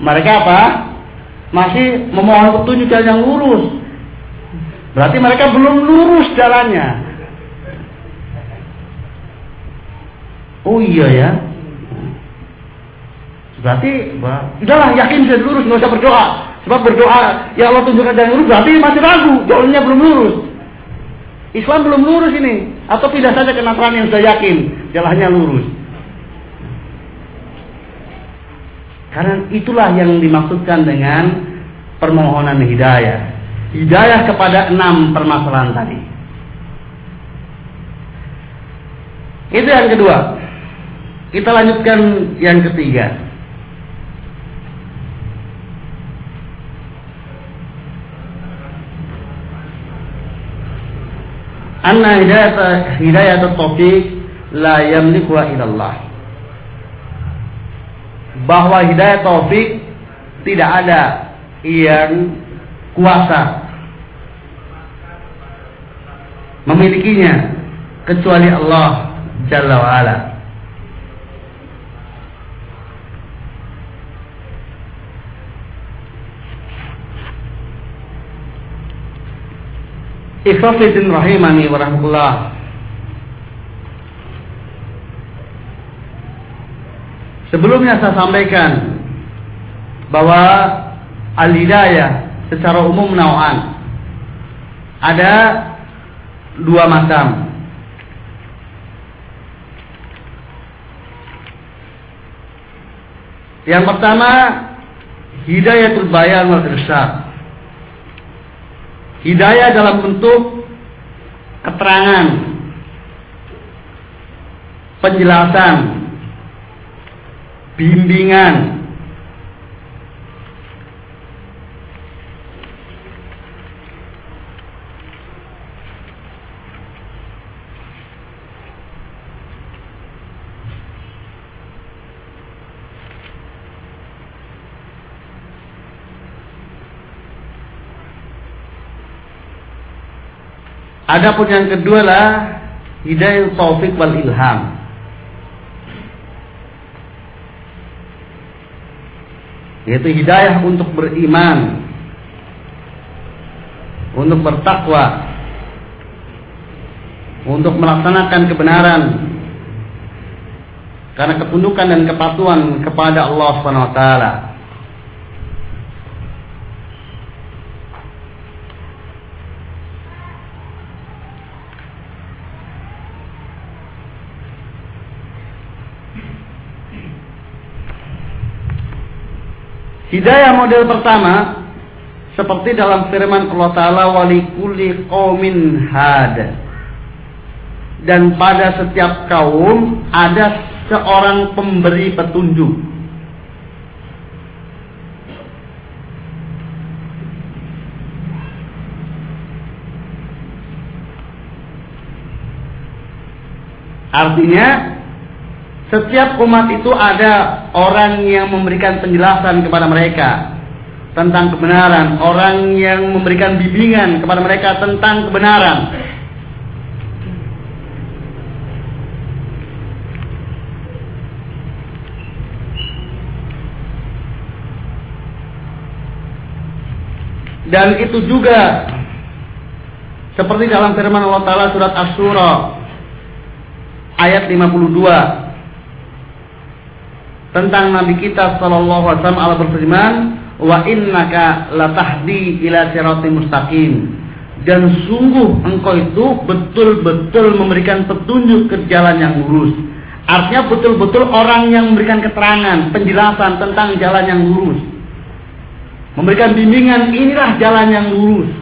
Mereka apa? Masih memohon petunjuk jalan yang lurus. Berarti mereka belum lurus jalannya. Oh iya ya. Berarti, udahlah yakin sudah lurus, nggak usah berdoa. Sebab berdoa, ya Allah tunjukkan jalan lurus, berarti masih ragu, jalannya belum lurus. Islam belum lurus ini. Atau tidak saja ke Nasrani yang sudah yakin, jalannya lurus. Karena itulah yang dimaksudkan dengan permohonan hidayah. Hidayah kepada enam permasalahan tadi. Itu yang kedua. Kita lanjutkan yang ketiga. Anna hidayat hidayat taufik la yamliku illallah. Bahwa hidayat taufik tidak ada yang kuasa memilikinya kecuali Allah Jalla wa'ala ala. Ikhwafidin rahimani wa rahmatullah. Sebelumnya saya sampaikan bahwa al-hidayah secara umum nau'an. Ada dua macam. Yang pertama hidayatul bayan wal irsyad. Hidayah dalam bentuk keterangan, penjelasan, bimbingan, Adapun yang kedua lah hidayah taufik wal ilham. Yaitu hidayah untuk beriman, untuk bertakwa, untuk melaksanakan kebenaran karena ketundukan dan kepatuhan kepada Allah Subhanahu wa taala. Hidayah model pertama seperti dalam firman Allah Ta'ala walikuli qaumin had. Dan pada setiap kaum ada seorang pemberi petunjuk. Artinya setiap umat itu ada orang yang memberikan penjelasan kepada mereka tentang kebenaran, orang yang memberikan bimbingan kepada mereka tentang kebenaran. Dan itu juga seperti dalam firman Allah Ta'ala surat Asy-Syura ayat 52 tentang Nabi kita sallallahu alaihi wasallam Allah berfirman wa innaka latahdi ila siratim mustaqim. Dan sungguh engkau itu betul-betul memberikan petunjuk ke jalan yang lurus. Artinya betul-betul orang yang memberikan keterangan penjelasan tentang jalan yang lurus. Memberikan bimbingan inilah jalan yang lurus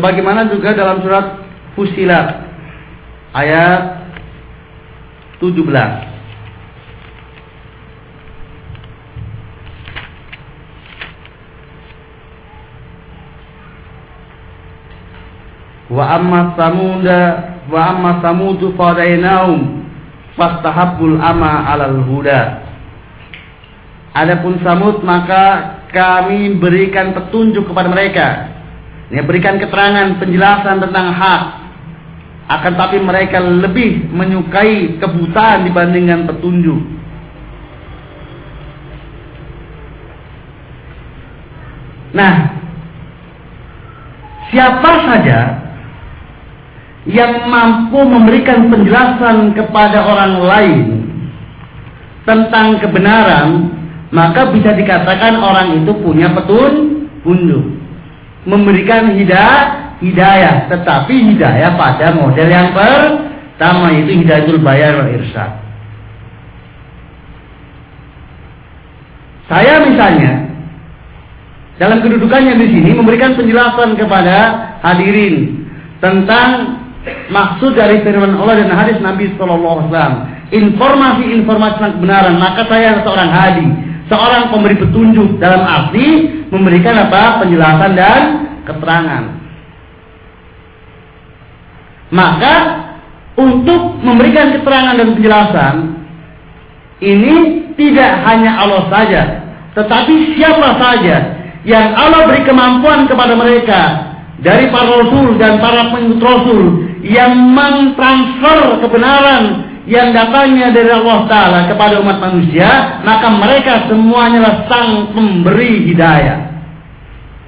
Sebagaimana juga dalam surat Fusilat ayat 17. Wa amma samuda wa amma samudu fadainahum fastahabbul ama alal huda. Adapun Samud maka kami berikan petunjuk kepada mereka ini berikan keterangan, penjelasan tentang hak. Akan tapi mereka lebih menyukai kebutaan dibandingkan petunjuk. Nah, siapa saja yang mampu memberikan penjelasan kepada orang lain tentang kebenaran, maka bisa dikatakan orang itu punya petun, petunjuk memberikan hidayah hidayah, tetapi hidayah pada model yang pertama yaitu hidayatul bayan wal irsyad. Saya misalnya dalam kedudukannya di sini memberikan penjelasan kepada hadirin tentang maksud dari firman Allah dan hadis Nabi Sallallahu Alaihi Wasallam. Informasi-informasi tentang kebenaran. Maka saya seorang hadi, seorang pemberi petunjuk dalam arti memberikan apa penjelasan dan keterangan. Maka untuk memberikan keterangan dan penjelasan ini tidak hanya Allah saja, tetapi siapa saja yang Allah beri kemampuan kepada mereka dari para rasul dan para pengikut rasul yang mentransfer kebenaran yang datangnya dari Allah Ta'ala kepada umat manusia, maka mereka semuanya lah sang pemberi hidayah.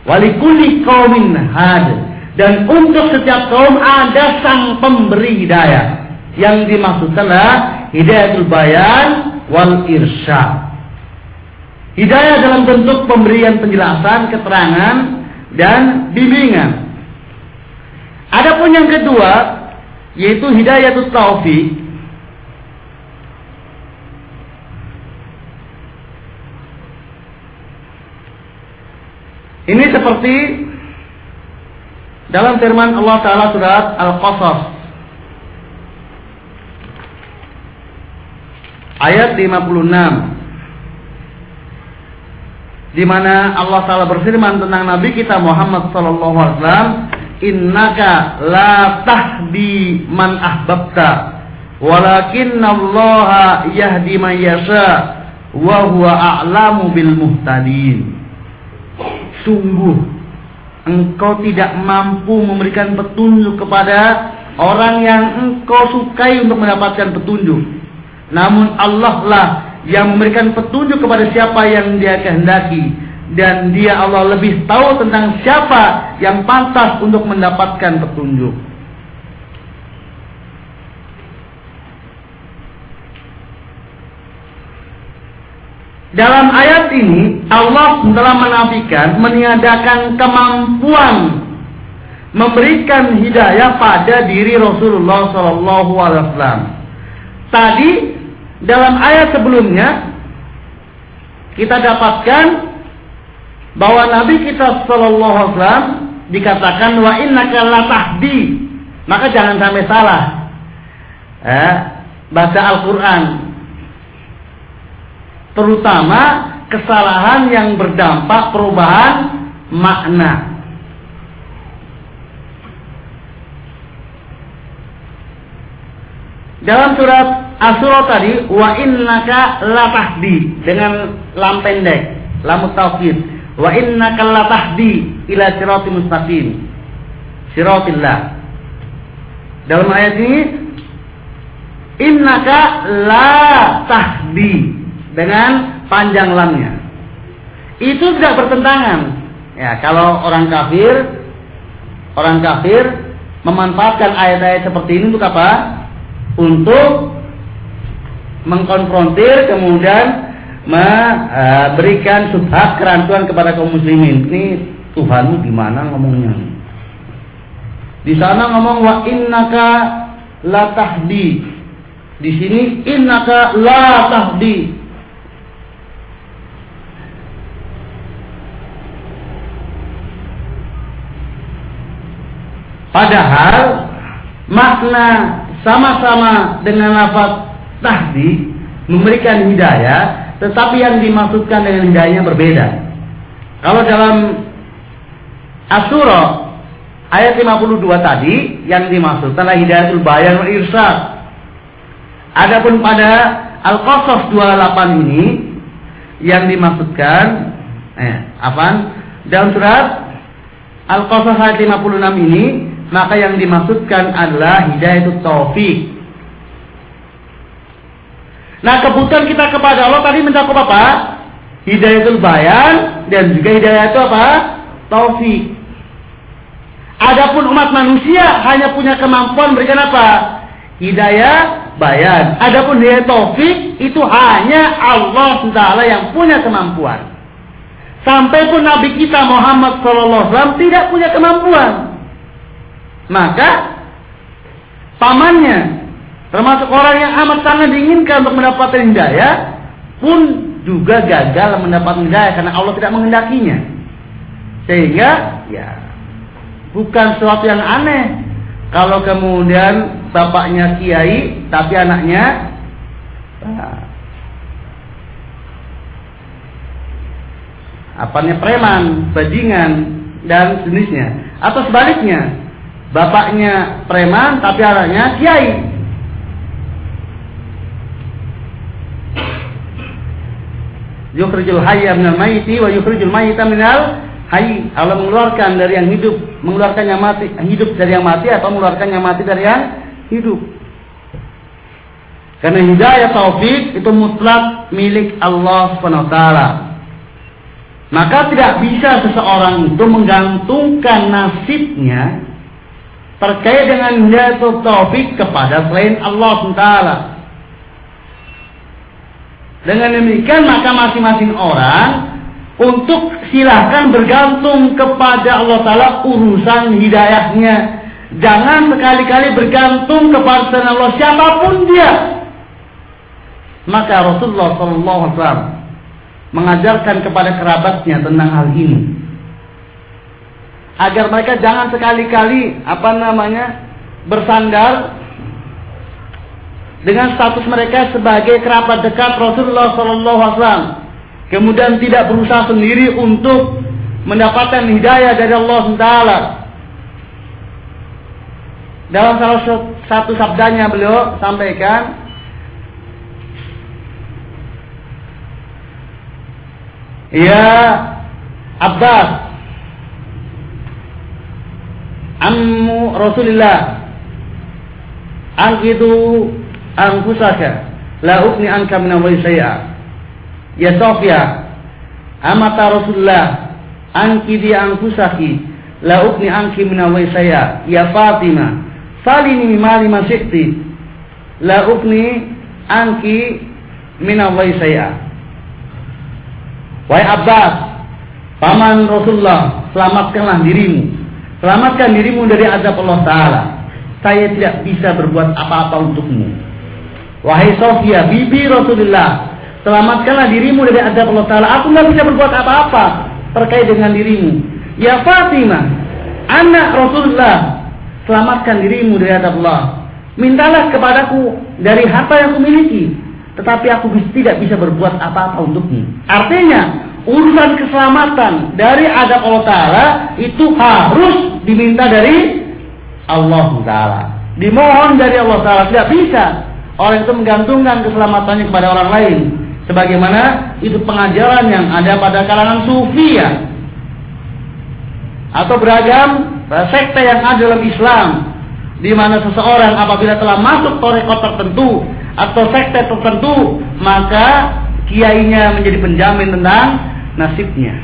Walikuli kaumin had. Dan untuk setiap kaum ada sang pemberi hidayah. Yang dimaksudkanlah hidayatul bayan wal irsyad. Hidayah dalam bentuk pemberian penjelasan, keterangan, dan bimbingan. Adapun yang kedua, yaitu hidayatul taufik, Ini seperti dalam firman Allah Ta'ala surat Al-Qasas. Ayat 56. Di mana Allah Ta'ala berfirman tentang Nabi kita Muhammad Sallallahu Alaihi Wasallam. Innaka la tahdi man ahbabta. Walakinna Allah yahdi man yasha. Wa huwa a'lamu bil muhtadin sungguh engkau tidak mampu memberikan petunjuk kepada orang yang engkau sukai untuk mendapatkan petunjuk. Namun Allah lah yang memberikan petunjuk kepada siapa yang dia kehendaki dan dia Allah lebih tahu tentang siapa yang pantas untuk mendapatkan petunjuk. Dalam ayat ini Allah telah menafikan meniadakan kemampuan memberikan hidayah pada diri Rasulullah Sallallahu Alaihi Wasallam. Tadi dalam ayat sebelumnya kita dapatkan bahwa Nabi kita Sallallahu Alaihi Wasallam dikatakan wa inna tahdi. Maka jangan sampai salah. Eh, baca Al-Quran terutama kesalahan yang berdampak perubahan makna. Dalam surat Asura tadi wa innaka latahdi dengan lam pendek, lam taukid. Wa innaka latahdi ila siratal mustaqim. Siratillah. Dalam ayat ini innaka la tahdi dengan panjang lamnya. Itu tidak bertentangan. Ya, kalau orang kafir orang kafir memanfaatkan ayat-ayat seperti ini untuk apa? Untuk mengkonfrontir kemudian memberikan subhat kerantuan kepada kaum muslimin. Ini Tuhanmu gimana ngomongnya? Di sana ngomong wa innaka la tahdi. Di sini innaka la tahdi. Padahal makna sama-sama dengan lafaz tahdi memberikan hidayah, tetapi yang dimaksudkan dengan hidayahnya berbeda. Kalau dalam Asura ayat 52 tadi yang dimaksudkan adalah hidayatul bayan wal irsyad. Adapun pada Al-Qasas 28 ini yang dimaksudkan eh apa? Dalam surat Al-Qasas ayat 56 ini maka yang dimaksudkan adalah hidayah itu taufik. Nah kebutuhan kita kepada Allah tadi mencakup apa? Hidayah itu bayan dan juga hidayah itu apa? Taufik. Adapun umat manusia hanya punya kemampuan berikan apa? Hidayah bayan. Adapun hidayah taufik itu hanya Allah Taala yang punya kemampuan. Sampai pun Nabi kita Muhammad SAW tidak punya kemampuan. Maka pamannya termasuk orang yang amat sangat diinginkan untuk mendapatkan hidayah pun juga gagal mendapatkan hidayah karena Allah tidak menghendakinya. Sehingga ya bukan sesuatu yang aneh kalau kemudian bapaknya kiai tapi anaknya nah, apanya preman, bajingan dan jenisnya. Atau sebaliknya, bapaknya preman tapi anaknya kiai. Yukhrijul hayya minal mayyiti wa yukhrijul mayyita minal hayy. Allah mengeluarkan dari yang hidup, mengeluarkan yang mati, hidup dari yang mati atau mengeluarkan yang mati dari yang hidup. Karena hidayah taufik itu mutlak milik Allah SWT. Maka tidak bisa seseorang itu menggantungkan nasibnya terkait dengan hidayah taufik kepada selain Allah SWT. Dengan demikian maka masing-masing orang untuk silahkan bergantung kepada Allah Ta'ala urusan hidayahnya. Jangan sekali-kali bergantung kepada Allah siapa pun dia. Maka Rasulullah SAW mengajarkan kepada kerabatnya tentang hal ini. Agar mereka jangan sekali-kali apa namanya bersandar dengan status mereka sebagai kerabat dekat Rasulullah SAW. Kemudian tidak berusaha sendiri untuk mendapatkan hidayah dari Allah SWT. Dalam salah satu sabdanya beliau sampaikan, Ya Abbas, Ammu Rasulullah, Angkitu anfusaka la ugni anka min amri syai'a. Ya Sofia amata Rasulullah anki di anfusaki la ugni anki min amri syai'a. Ya Fatima salini mali ma syi'ti. La ugni anki min amri syai'a. Wahai Abbas paman Rasulullah selamatkanlah dirimu selamatkan dirimu dari azab Allah taala saya tidak bisa berbuat apa-apa untukmu Wahai Sofia, bibi Rasulullah, selamatkanlah dirimu dari azab Allah Ta'ala. Aku nggak bisa berbuat apa-apa terkait dengan dirimu. Ya Fatimah, anak Rasulullah, selamatkan dirimu dari azab Allah. Mintalah kepadaku dari harta yang kumiliki, tetapi aku tidak bisa berbuat apa-apa untukmu. Artinya, urusan keselamatan dari azab Allah Ta'ala itu harus diminta dari Allah Ta'ala. Dimohon dari Allah Ta'ala, tidak bisa Orang itu menggantungkan keselamatannya kepada orang lain. Sebagaimana itu pengajaran yang ada pada kalangan sufi ya. Atau beragam sekte yang ada dalam Islam. Di mana seseorang apabila telah masuk torekot tertentu atau sekte tertentu, maka kiainya menjadi penjamin tentang nasibnya.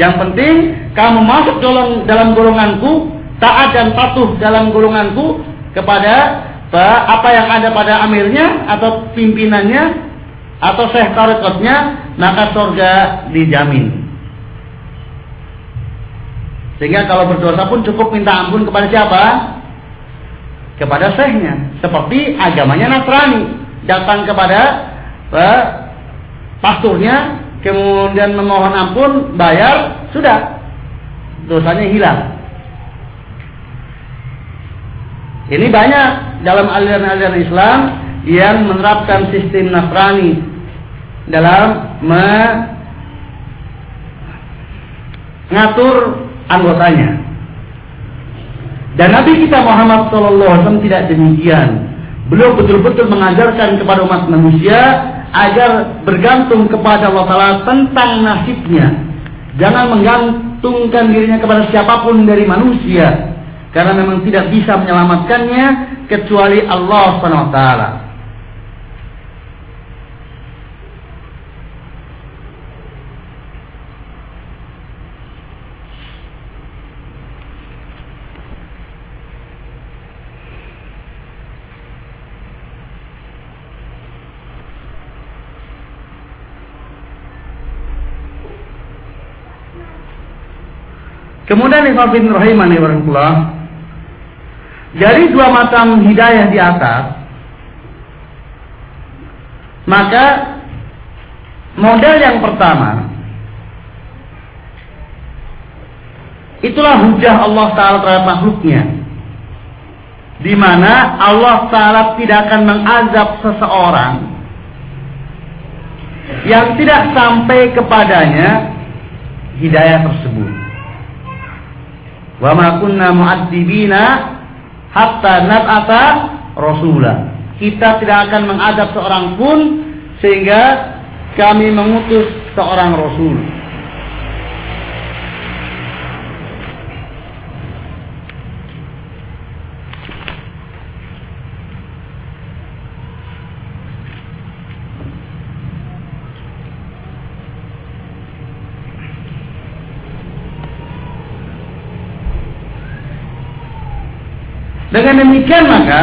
Yang penting kamu masuk dalam dalam golonganku taat dan patuh dalam golonganku kepada apa yang ada pada amirnya atau pimpinannya atau syekh tarekatnya maka surga dijamin. Sehingga kalau berdosa pun cukup minta ampun kepada siapa? Kepada syekhnya. Seperti agamanya Nasrani. Datang kepada eh, pasturnya, kemudian memohon ampun, bayar, sudah. Dosanya hilang. Ini banyak dalam aliran-aliran Islam yang menerapkan sistem Nasrani dalam mengatur anggotanya. Dan Nabi kita Muhammad SAW tidak demikian. Beliau betul-betul mengajarkan kepada umat manusia agar bergantung kepada Allah Taala tentang nasibnya. Jangan menggantungkan dirinya kepada siapa pun dari manusia karena memang tidak bisa menyelamatkannya kecuali Allah Subhanahu wa taala. Kemudian Ibn Rahimani warahmatullah dari dua macam hidayah di atas maka model yang pertama itulah hujah Allah Ta'ala terhadap makhluknya di mana Allah Ta'ala tidak akan mengazab seseorang yang tidak sampai kepadanya hidayah tersebut Wa ma kunna mu'adzibina hatta nab'ata rasula. Kita tidak akan mengadab seorang pun sehingga kami mengutus seorang rasul. Dengan demikian maka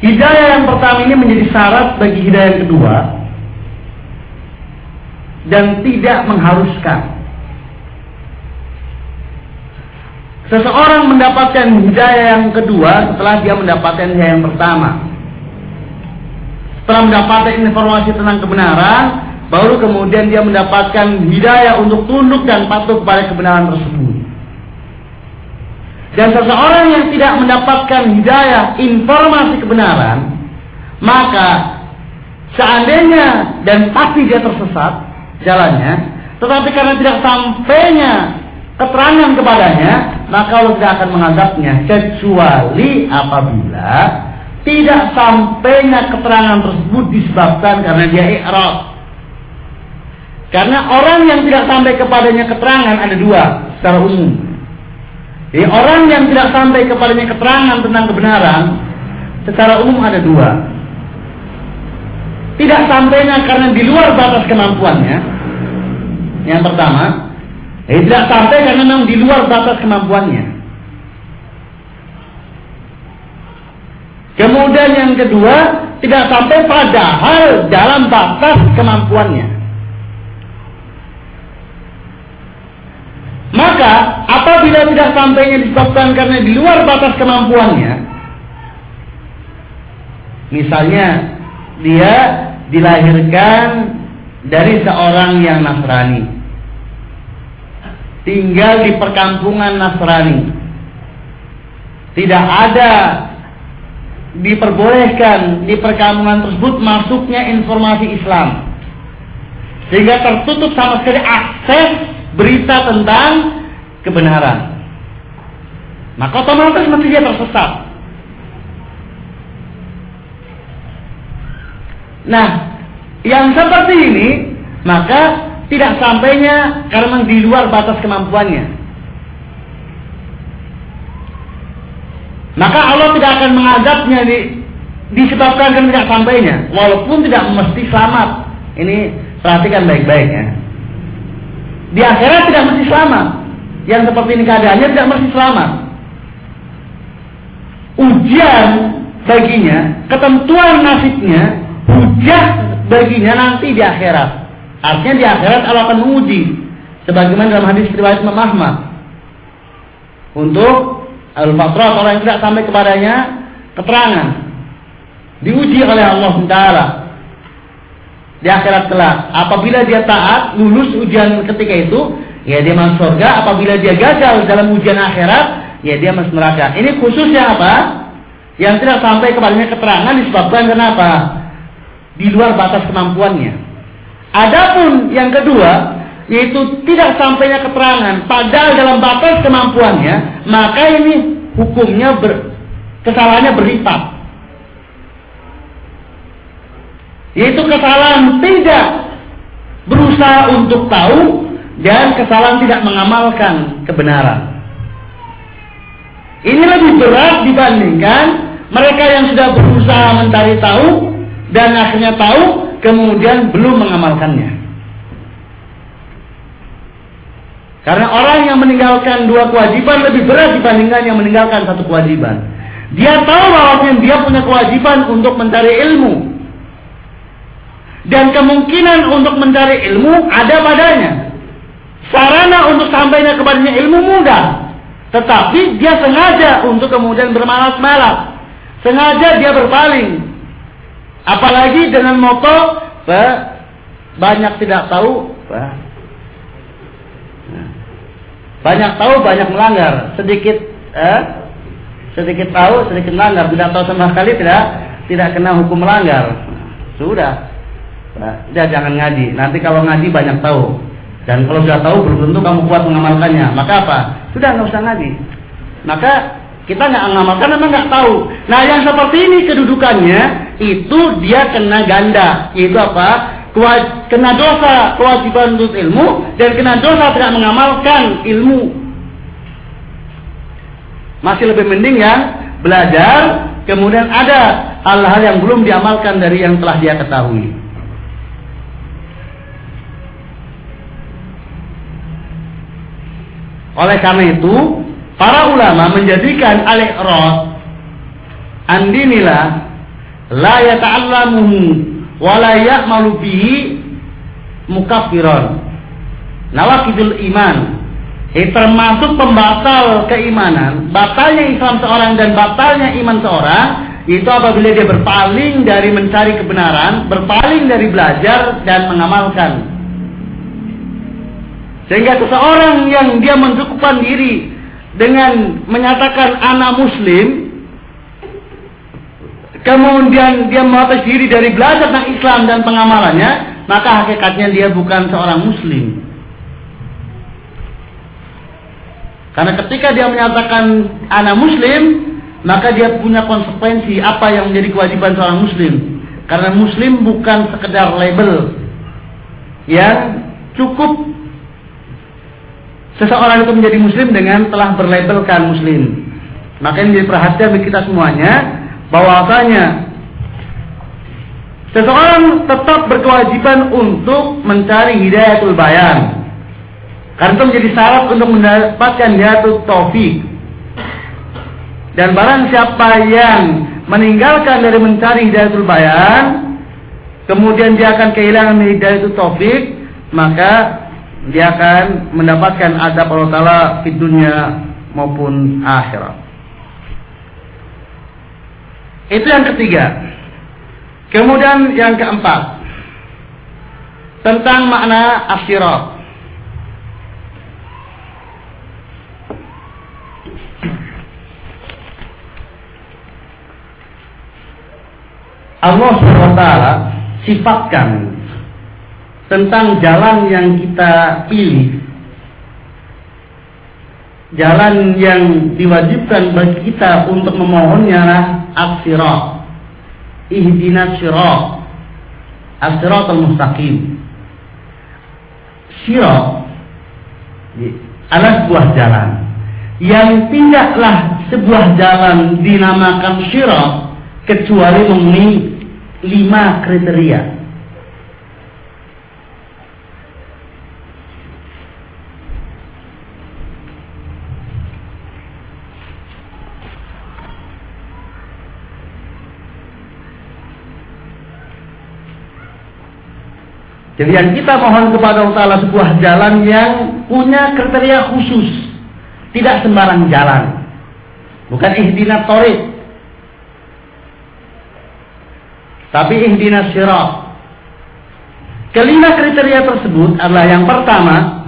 hidayah yang pertama ini menjadi syarat bagi hidayah yang kedua dan tidak mengharuskan. Seseorang mendapatkan hidayah yang kedua setelah dia mendapatkan hidayah yang pertama. Setelah mendapatkan informasi tentang kebenaran, baru kemudian dia mendapatkan hidayah untuk tunduk dan patuh kepada kebenaran tersebut. Dan seseorang yang tidak mendapatkan hidayah informasi kebenaran, maka seandainya dan pasti dia tersesat jalannya, tetapi karena tidak sampainya keterangan kepadanya, maka Allah tidak akan menganggapnya kecuali apabila tidak sampainya keterangan tersebut disebabkan karena dia ikhlas. Karena orang yang tidak sampai kepadanya keterangan ada dua secara umum. Jadi orang yang tidak sampai kepadanya keterangan tentang kebenaran secara umum ada dua. Tidak sampainya karena di luar batas kemampuannya. Yang pertama, eh, tidak sampai karena memang di luar batas kemampuannya. Kemudian yang kedua, tidak sampai padahal dalam batas kemampuannya. Maka apabila tidak sampainya disebabkan karena di luar batas kemampuannya, misalnya dia dilahirkan dari seorang yang Nasrani, tinggal di perkampungan Nasrani, tidak ada diperbolehkan di perkampungan tersebut masuknya informasi Islam, sehingga tertutup sama sekali akses berita tentang kebenaran. Maka otomatis mesti dia tersesat. Nah, yang seperti ini maka tidak sampainya karena di luar batas kemampuannya. Maka Allah tidak akan mengadabnya di, disebabkan karena tidak sampainya, walaupun tidak mesti selamat. Ini perhatikan baik-baik ya. Di akhirat tidak mesti selamat. Yang seperti ini keadaannya tidak mesti selamat. Ujian baginya, ketentuan nasibnya, hujah baginya nanti di akhirat. Artinya di akhirat Allah akan menguji. Sebagaimana dalam hadis riwayat Imam. Untuk al-fatrat orang yang tidak sampai kepadanya keterangan. Diuji oleh Allah Taala di akhirat kelak. Apabila dia taat, lulus ujian ketika itu, ya dia masuk surga. Apabila dia gagal dalam ujian akhirat, ya dia masuk neraka. Ini khususnya apa? Yang tidak sampai kepadanya keterangan disebabkan kenapa? Di luar batas kemampuannya. Adapun yang kedua, yaitu tidak sampainya keterangan, padahal dalam batas kemampuannya, maka ini hukumnya ber, kesalahannya berlipat. Yaitu kesalahan tidak berusaha untuk tahu dan kesalahan tidak mengamalkan kebenaran. Ini lebih berat dibandingkan mereka yang sudah berusaha mencari tahu dan akhirnya tahu kemudian belum mengamalkannya. Karena orang yang meninggalkan dua kewajiban lebih berat dibandingkan yang meninggalkan satu kewajiban. Dia tahu bahwa dia punya kewajiban untuk mencari ilmu. Dan kemungkinan untuk mencari ilmu ada padanya. sarana untuk sampainya kepadanya ilmu mudah. Tetapi dia sengaja untuk kemudian bermalas-malas. Sengaja dia berpaling. Apalagi dengan moto banyak tidak tahu banyak tahu banyak melanggar sedikit eh, sedikit tahu sedikit melanggar tidak tahu sama sekali tidak tidak kena hukum melanggar sudah nah, jangan ngaji. Nanti kalau ngaji banyak tahu. Dan kalau sudah tahu belum tentu kamu kuat mengamalkannya. Maka apa? Sudah nggak usah ngaji. Maka kita nggak mengamalkan memang nggak tahu. Nah yang seperti ini kedudukannya itu dia kena ganda. Yaitu apa? Kena dosa. Kewajiban untuk ilmu. Dan kena dosa tidak mengamalkan ilmu. Masih lebih mending yang belajar kemudian ada hal-hal yang belum diamalkan dari yang telah dia ketahui. Oleh karena itu, para ulama menjadikan al-iqrar andinilah la yata'allamuhu wala ya'malu bihi mukaffiran. Nawakidul iman. Termasuk pembatal keimanan, batalnya Islam seorang dan batalnya iman seorang itu apabila dia berpaling dari mencari kebenaran, berpaling dari belajar dan mengamalkan. Sehingga seseorang yang dia mencukupkan diri dengan menyatakan anak muslim, kemudian dia melepas diri dari belajar tentang Islam dan pengamalannya, maka hakikatnya dia bukan seorang muslim. Karena ketika dia menyatakan anak muslim, maka dia punya konsekuensi apa yang menjadi kewajiban seorang muslim. Karena muslim bukan sekedar label yang cukup seseorang itu menjadi muslim dengan telah berlabelkan muslim. Maka ini perhatian bagi kita semuanya bahwasanya seseorang tetap berkewajiban untuk mencari hidayatul bayan. Karena itu menjadi syarat untuk mendapatkan hidayatul taufik. Dan barang siapa yang meninggalkan dari mencari hidayatul bayan, kemudian dia akan kehilangan hidayatul taufik, maka dia akan mendapatkan adab Allah Ta'ala di dunia maupun akhirat. Itu yang ketiga. Kemudian yang keempat. Tentang makna asyirat. Allah SWT sifatkan tentang jalan yang kita pilih jalan yang diwajibkan bagi kita untuk memohonnya lah as-sirat. Ihdinas sirat. As-sirat al-mustaqim. Sirat adalah sebuah jalan yang tidaklah sebuah jalan dinamakan sirat kecuali memenuhi lima kriteria. Jadi yang kita mohon kepada Allah Ta'ala sebuah jalan yang punya kriteria khusus. Tidak sembarang jalan. Bukan ihdina torik. Tapi ihdina syirat. Kelima kriteria tersebut adalah yang pertama.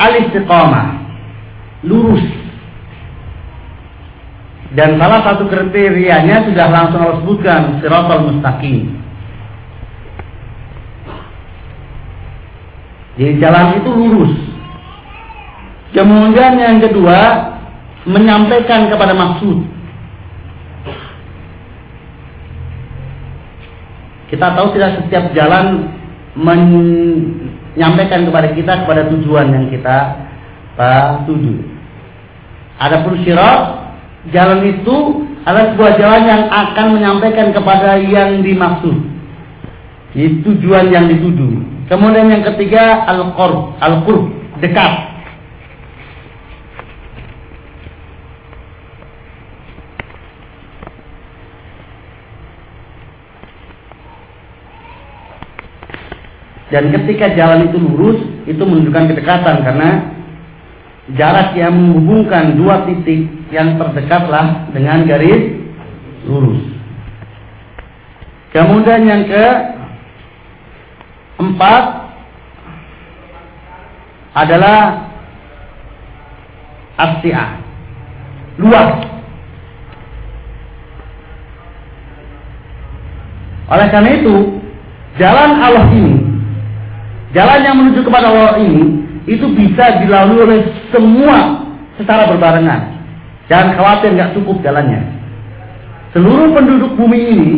Al-istiqamah. Lurus dan salah satu kriterianya sudah langsung Allah sebutkan siratal mustaqim. Jadi jalan itu lurus. Kemudian yang kedua menyampaikan kepada maksud. Kita tahu tidak setiap jalan menyampaikan kepada kita kepada tujuan yang kita uh, tuju. Adapun syirat jalan itu adalah sebuah jalan yang akan menyampaikan kepada yang dimaksud. Itu tujuan yang dituju. Kemudian yang ketiga al-qurb, al-qurb, dekat. Dan ketika jalan itu lurus, itu menunjukkan kedekatan karena jarak yang menghubungkan dua titik yang terdekatlah dengan garis lurus. Kemudian yang ke empat adalah asia luas. Oleh karena itu, jalan Allah ini Jalan yang menuju kepada Allah ini itu bisa dilalui oleh semua secara berbarengan. Jangan khawatir nggak cukup jalannya. Seluruh penduduk bumi ini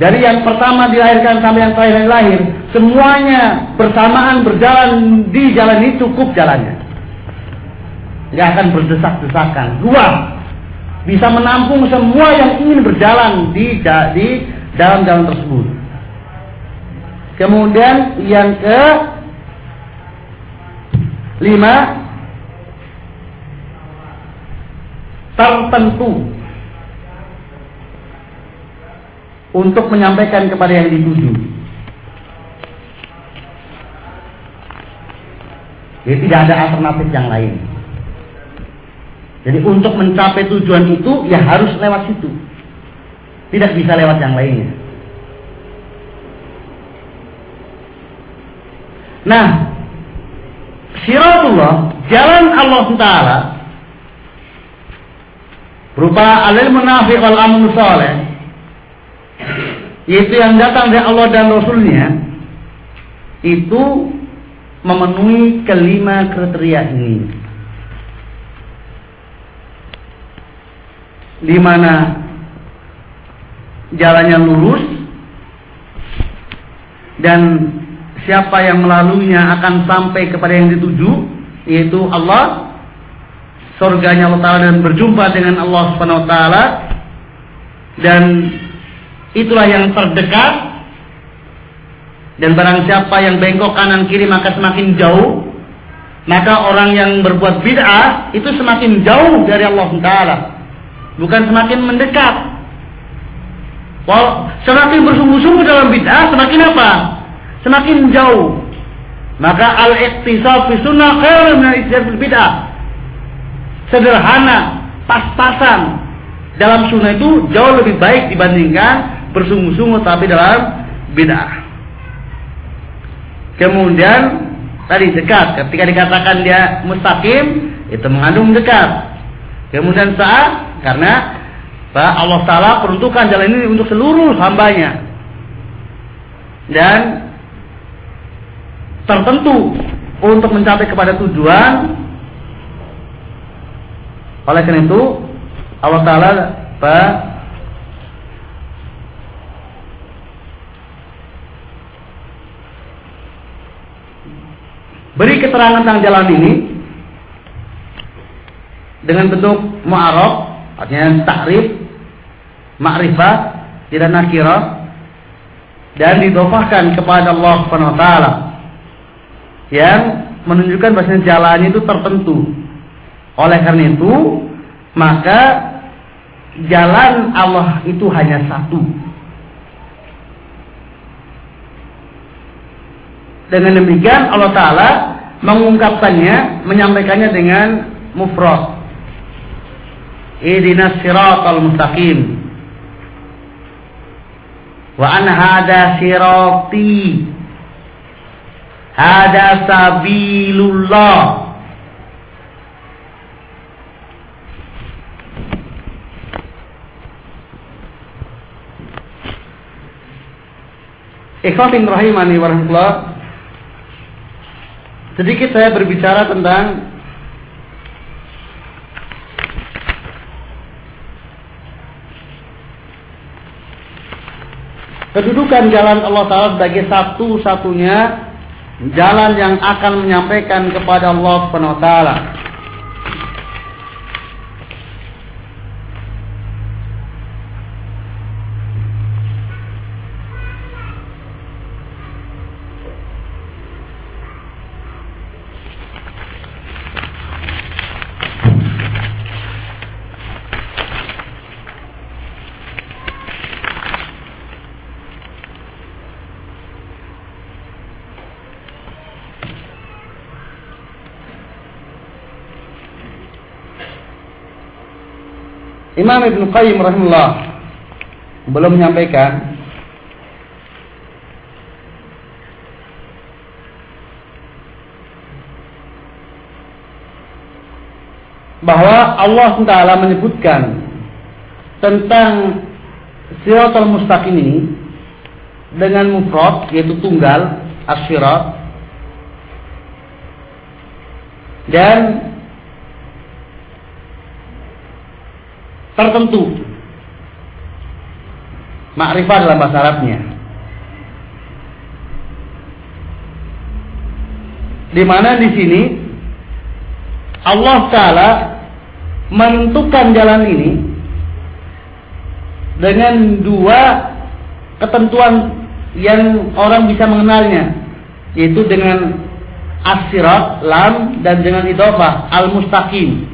dari yang pertama dilahirkan sampai yang terakhir lahir, semuanya bersamaan berjalan di jalan ini cukup jalannya. Nggak akan berdesak-desakan, luas, bisa menampung semua yang ingin berjalan di di dalam jalan tersebut. Kemudian yang ke lima tertentu untuk menyampaikan kepada yang dituju. Jadi tidak ada alternatif yang lain. Jadi untuk mencapai tujuan itu ya harus lewat situ. Tidak bisa lewat yang lainnya. Nah, siratullah, jalan Allah Ta'ala berupa alil munafiq wal amun soleh yaitu yang datang dari Allah dan Rasulnya itu memenuhi kelima kriteria ini. Di mana jalannya lurus dan siapa yang melaluinya akan sampai kepada yang dituju yaitu Allah. Surganya Allah Taala dan berjumpa dengan Allah Subhanahu wa taala. Dan itulah yang terdekat. Dan barang siapa yang bengkok kanan kiri maka semakin jauh. Maka orang yang berbuat bid'ah itu semakin jauh dari Allah Taala. Bukan semakin mendekat. Well, semakin bersungguh-sungguh dalam bid'ah semakin apa? Semakin jauh. Maka al-iqtisad fi sunnah khairun min bid'ah. Sederhana, pas-pasan dalam sunnah itu jauh lebih baik dibandingkan bersungguh-sungguh tapi dalam bid'ah. Kemudian tadi dekat, ketika dikatakan dia mustaqim itu mengandung dekat. Kemudian saat karena Allah Taala peruntukan jalan ini untuk seluruh hambanya. Dan tertentu untuk mencapai kepada tujuan. Oleh karena itu, Allah Taala beri keterangan tentang jalan ini dengan bentuk mu'arab, artinya takrif, ma'rifah, tidak nakirah dan didofahkan kepada Allah Subhanahu wa taala yang menunjukkan bahasanya jalannya itu tertentu. Oleh karena itu, maka jalan Allah itu hanya satu. Dengan demikian Allah Ta'ala mengungkapkannya, menyampaikannya dengan mufrad. Ihdinas siratal mustaqim. Wa an hada sirati Hada sabilullah. Ikhwatin rahimani warahmatullah. Sedikit saya berbicara tentang kedudukan jalan Allah Ta'ala sebagai satu-satunya jalan yang akan menyampaikan kepada Allah Subhanahu wa taala. Imam Ibn Qayyim rahimahullah belum menyampaikan bahwa Allah Taala menyebutkan tentang Siratul Mustaqim ini dengan mufrad yaitu tunggal asyirat dan tertentu. Makrifat dalam bahasa Arabnya. Di mana di sini Allah Taala menentukan jalan ini dengan dua ketentuan yang orang bisa mengenalnya yaitu dengan asirat lam dan dengan idofah al mustaqim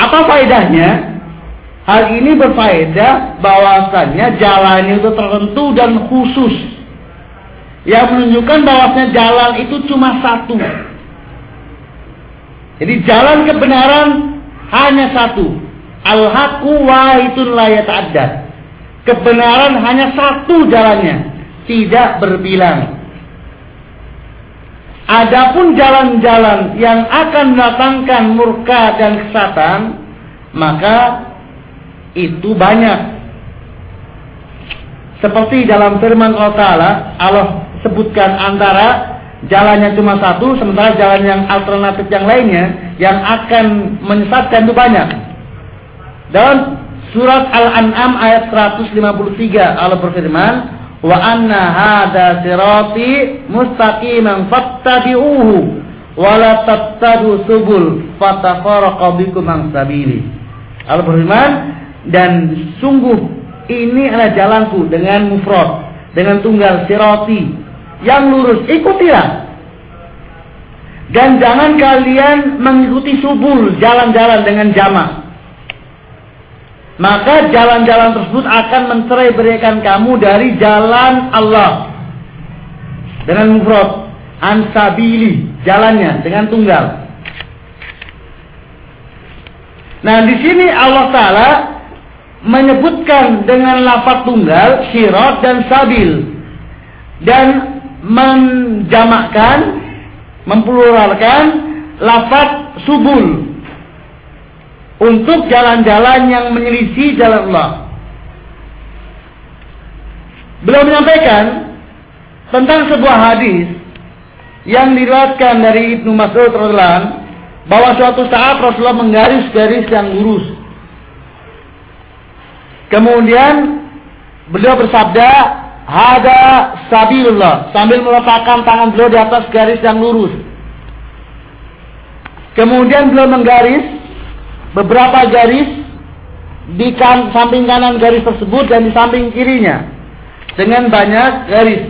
apa faedahnya hal ini berfaedah bahwasannya jalan itu tertentu dan khusus yang menunjukkan bahwasanya jalan itu cuma satu jadi jalan kebenaran hanya satu. Al-haqqu wahidun la. Kebenaran hanya satu jalannya, tidak berbilang. Adapun jalan-jalan yang akan mendatangkan murka dan kesatan, maka itu banyak. Seperti dalam firman Allah Ta'ala, Allah sebutkan antara jalannya cuma satu, sementara jalan yang alternatif yang lainnya yang akan menyesatkan itu banyak. Dalam surat Al-An'am ayat 153 Allah berfirman, "Wa anna hadza sirati mustaqiman fattabi'uhu wa la tattabi'u subul fatafarraqa bikum an sabili." Allah dan sungguh ini adalah jalanku dengan mufrad, dengan tunggal sirati yang lurus. Ikutilah. Dan jangan kalian mengikuti subul jalan-jalan dengan jamak. Maka jalan-jalan tersebut akan mencerai berikan kamu dari jalan Allah. Dengan mufrad. Ansabili. Jalannya. Dengan tunggal. Nah di sini Allah Ta'ala menyebutkan dengan lafaz tunggal, sirat dan sabil. Dan menjamakkan, mempluralkan lafaz subul untuk jalan-jalan yang menyelisih jalan Allah. Beliau menyampaikan tentang sebuah hadis yang diriwayatkan dari Ibnu Mas'ud radhiyallahu bahwa suatu saat Rasulullah menggaris garis yang lurus. Kemudian beliau bersabda, Hada sabilullah. Sambil meletakkan tangan beliau di atas garis yang lurus. Kemudian beliau menggaris beberapa garis di samping kanan garis tersebut dan di samping kirinya. Dengan banyak garis.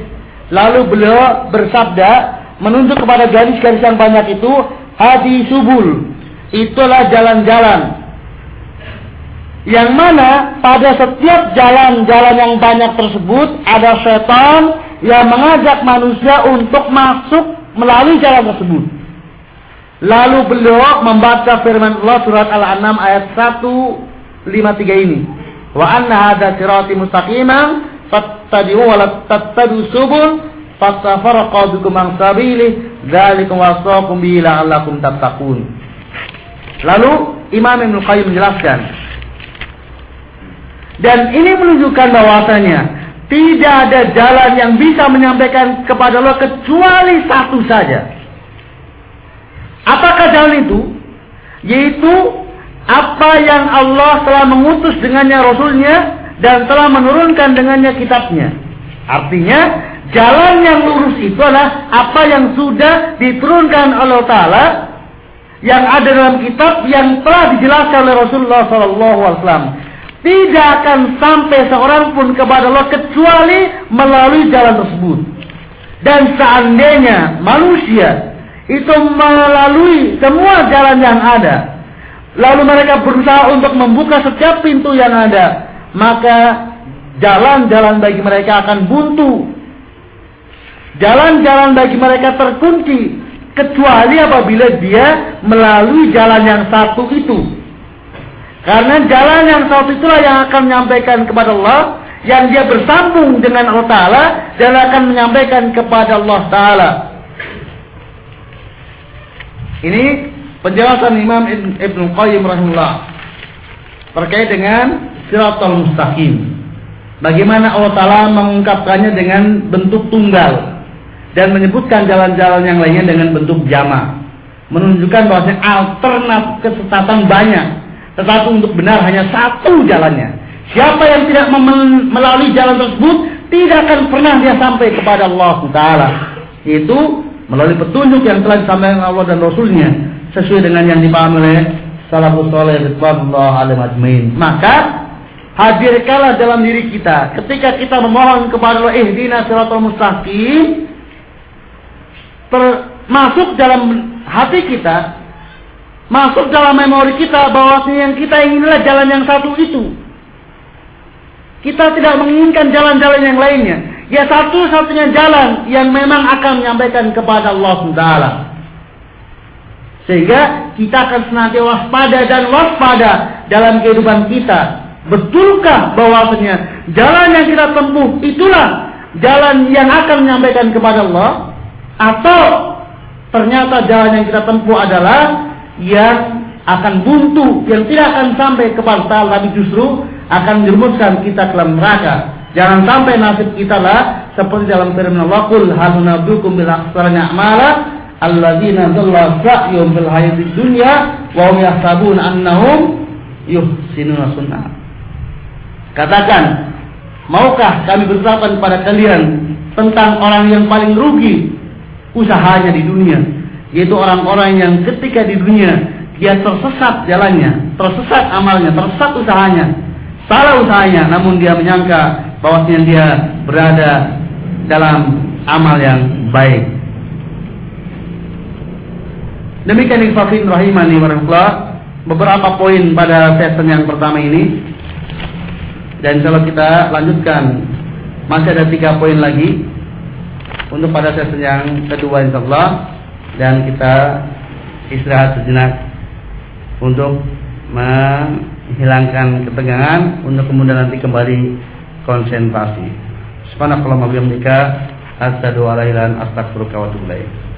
Lalu beliau bersabda menunjuk kepada garis-garis yang banyak itu hadi subul. Itulah jalan-jalan yang mana pada setiap jalan-jalan yang banyak tersebut ada setan yang mengajak manusia untuk masuk melalui jalan tersebut. Lalu beliau membaca firman Allah surat Al-An'am ayat 153 ini. Wa anna hadza sirati mustaqiman fattabi'u wa la tattabi'u subul fatafarraqa bikum an sabili dzalikum wasaqum bihi la'allakum tattaqun. Lalu Imam Ibnu Qayyim menjelaskan dan ini menunjukkan bahwasanya tidak ada jalan yang bisa menyampaikan kepada Allah kecuali satu saja. Apakah jalan itu? Yaitu apa yang Allah telah mengutus dengannya Rasulnya dan telah menurunkan dengannya kitabnya. Artinya jalan yang lurus itu adalah apa yang sudah diturunkan oleh Taala yang ada dalam kitab yang telah dijelaskan oleh Rasulullah SAW. Tidak akan sampai seorang pun kepada Allah kecuali melalui jalan tersebut. Dan seandainya manusia itu melalui semua jalan yang ada, lalu mereka berusaha untuk membuka setiap pintu yang ada, maka jalan-jalan bagi mereka akan buntu. Jalan-jalan bagi mereka terkunci kecuali apabila dia melalui jalan yang satu itu Karena jalan yang satu itulah yang akan menyampaikan kepada Allah yang dia bersambung dengan Allah Ta'ala dan akan menyampaikan kepada Allah Ta'ala. Ini penjelasan Imam Ibn Qayyim rahimahullah terkait dengan siratal mustaqim. Bagaimana Allah Ta'ala mengungkapkannya dengan bentuk tunggal dan menyebutkan jalan-jalan yang lainnya dengan bentuk jama. Menunjukkan bahwasanya alternatif kesesatan banyak, tetapi untuk benar hanya satu jalannya. Siapa yang tidak melalui jalan tersebut tidak akan pernah dia sampai kepada Allah Taala. Itu melalui petunjuk yang telah disampaikan Allah dan Rasulnya sesuai dengan yang dipahami oleh salafus saleh ridwanullah alaihi ajmain. Maka hadirkanlah dalam diri kita ketika kita memohon kepada Allah ihdina siratal mustaqim termasuk dalam hati kita masuk dalam memori kita bahwa yang kita inginlah jalan yang satu itu kita tidak menginginkan jalan-jalan yang lainnya. Ya satu-satunya jalan yang memang akan menyampaikan kepada Allah Taala. Sehingga kita akan senantiasa waspada dan waspada dalam kehidupan kita. Betulkah bahwasanya jalan yang kita tempuh itulah jalan yang akan menyampaikan kepada Allah? Atau ternyata jalan yang kita tempuh adalah yang akan buntu, yang tidak akan sampai kepada Allah, tapi justru akan menjerumuskan kita ke dalam neraka. Jangan sampai nasib kita lah seperti dalam firman Allah, "Qul hal nabiyukum bil akhsarina a'mala alladzina dhalla sa'yuhum fil hayatid dunya wa hum yahsabuna annahum yuhsinuna sunnah." Katakan, maukah kami bersahabat kepada kalian tentang orang yang paling rugi usahanya di dunia, yaitu orang-orang yang ketika di dunia dia tersesat jalannya, tersesat amalnya, tersesat usahanya, salah usahanya namun dia menyangka bahwasanya dia berada dalam amal yang baik. Demikian Ikhwafin Rahimani Warahmatullah Beberapa poin pada sesi yang pertama ini. Dan kalau kita lanjutkan. Masih ada tiga poin lagi Untuk pada sesi yang kedua insya Allah Dan kita istirahat sejenak Untuk menghilangkan ketegangan untuk kemudian nanti kembali konsentrasi. Subhanakallahumma wa bihamdika asyhadu an la ilaha illa anta astaghfiruka wa atubu ilaik.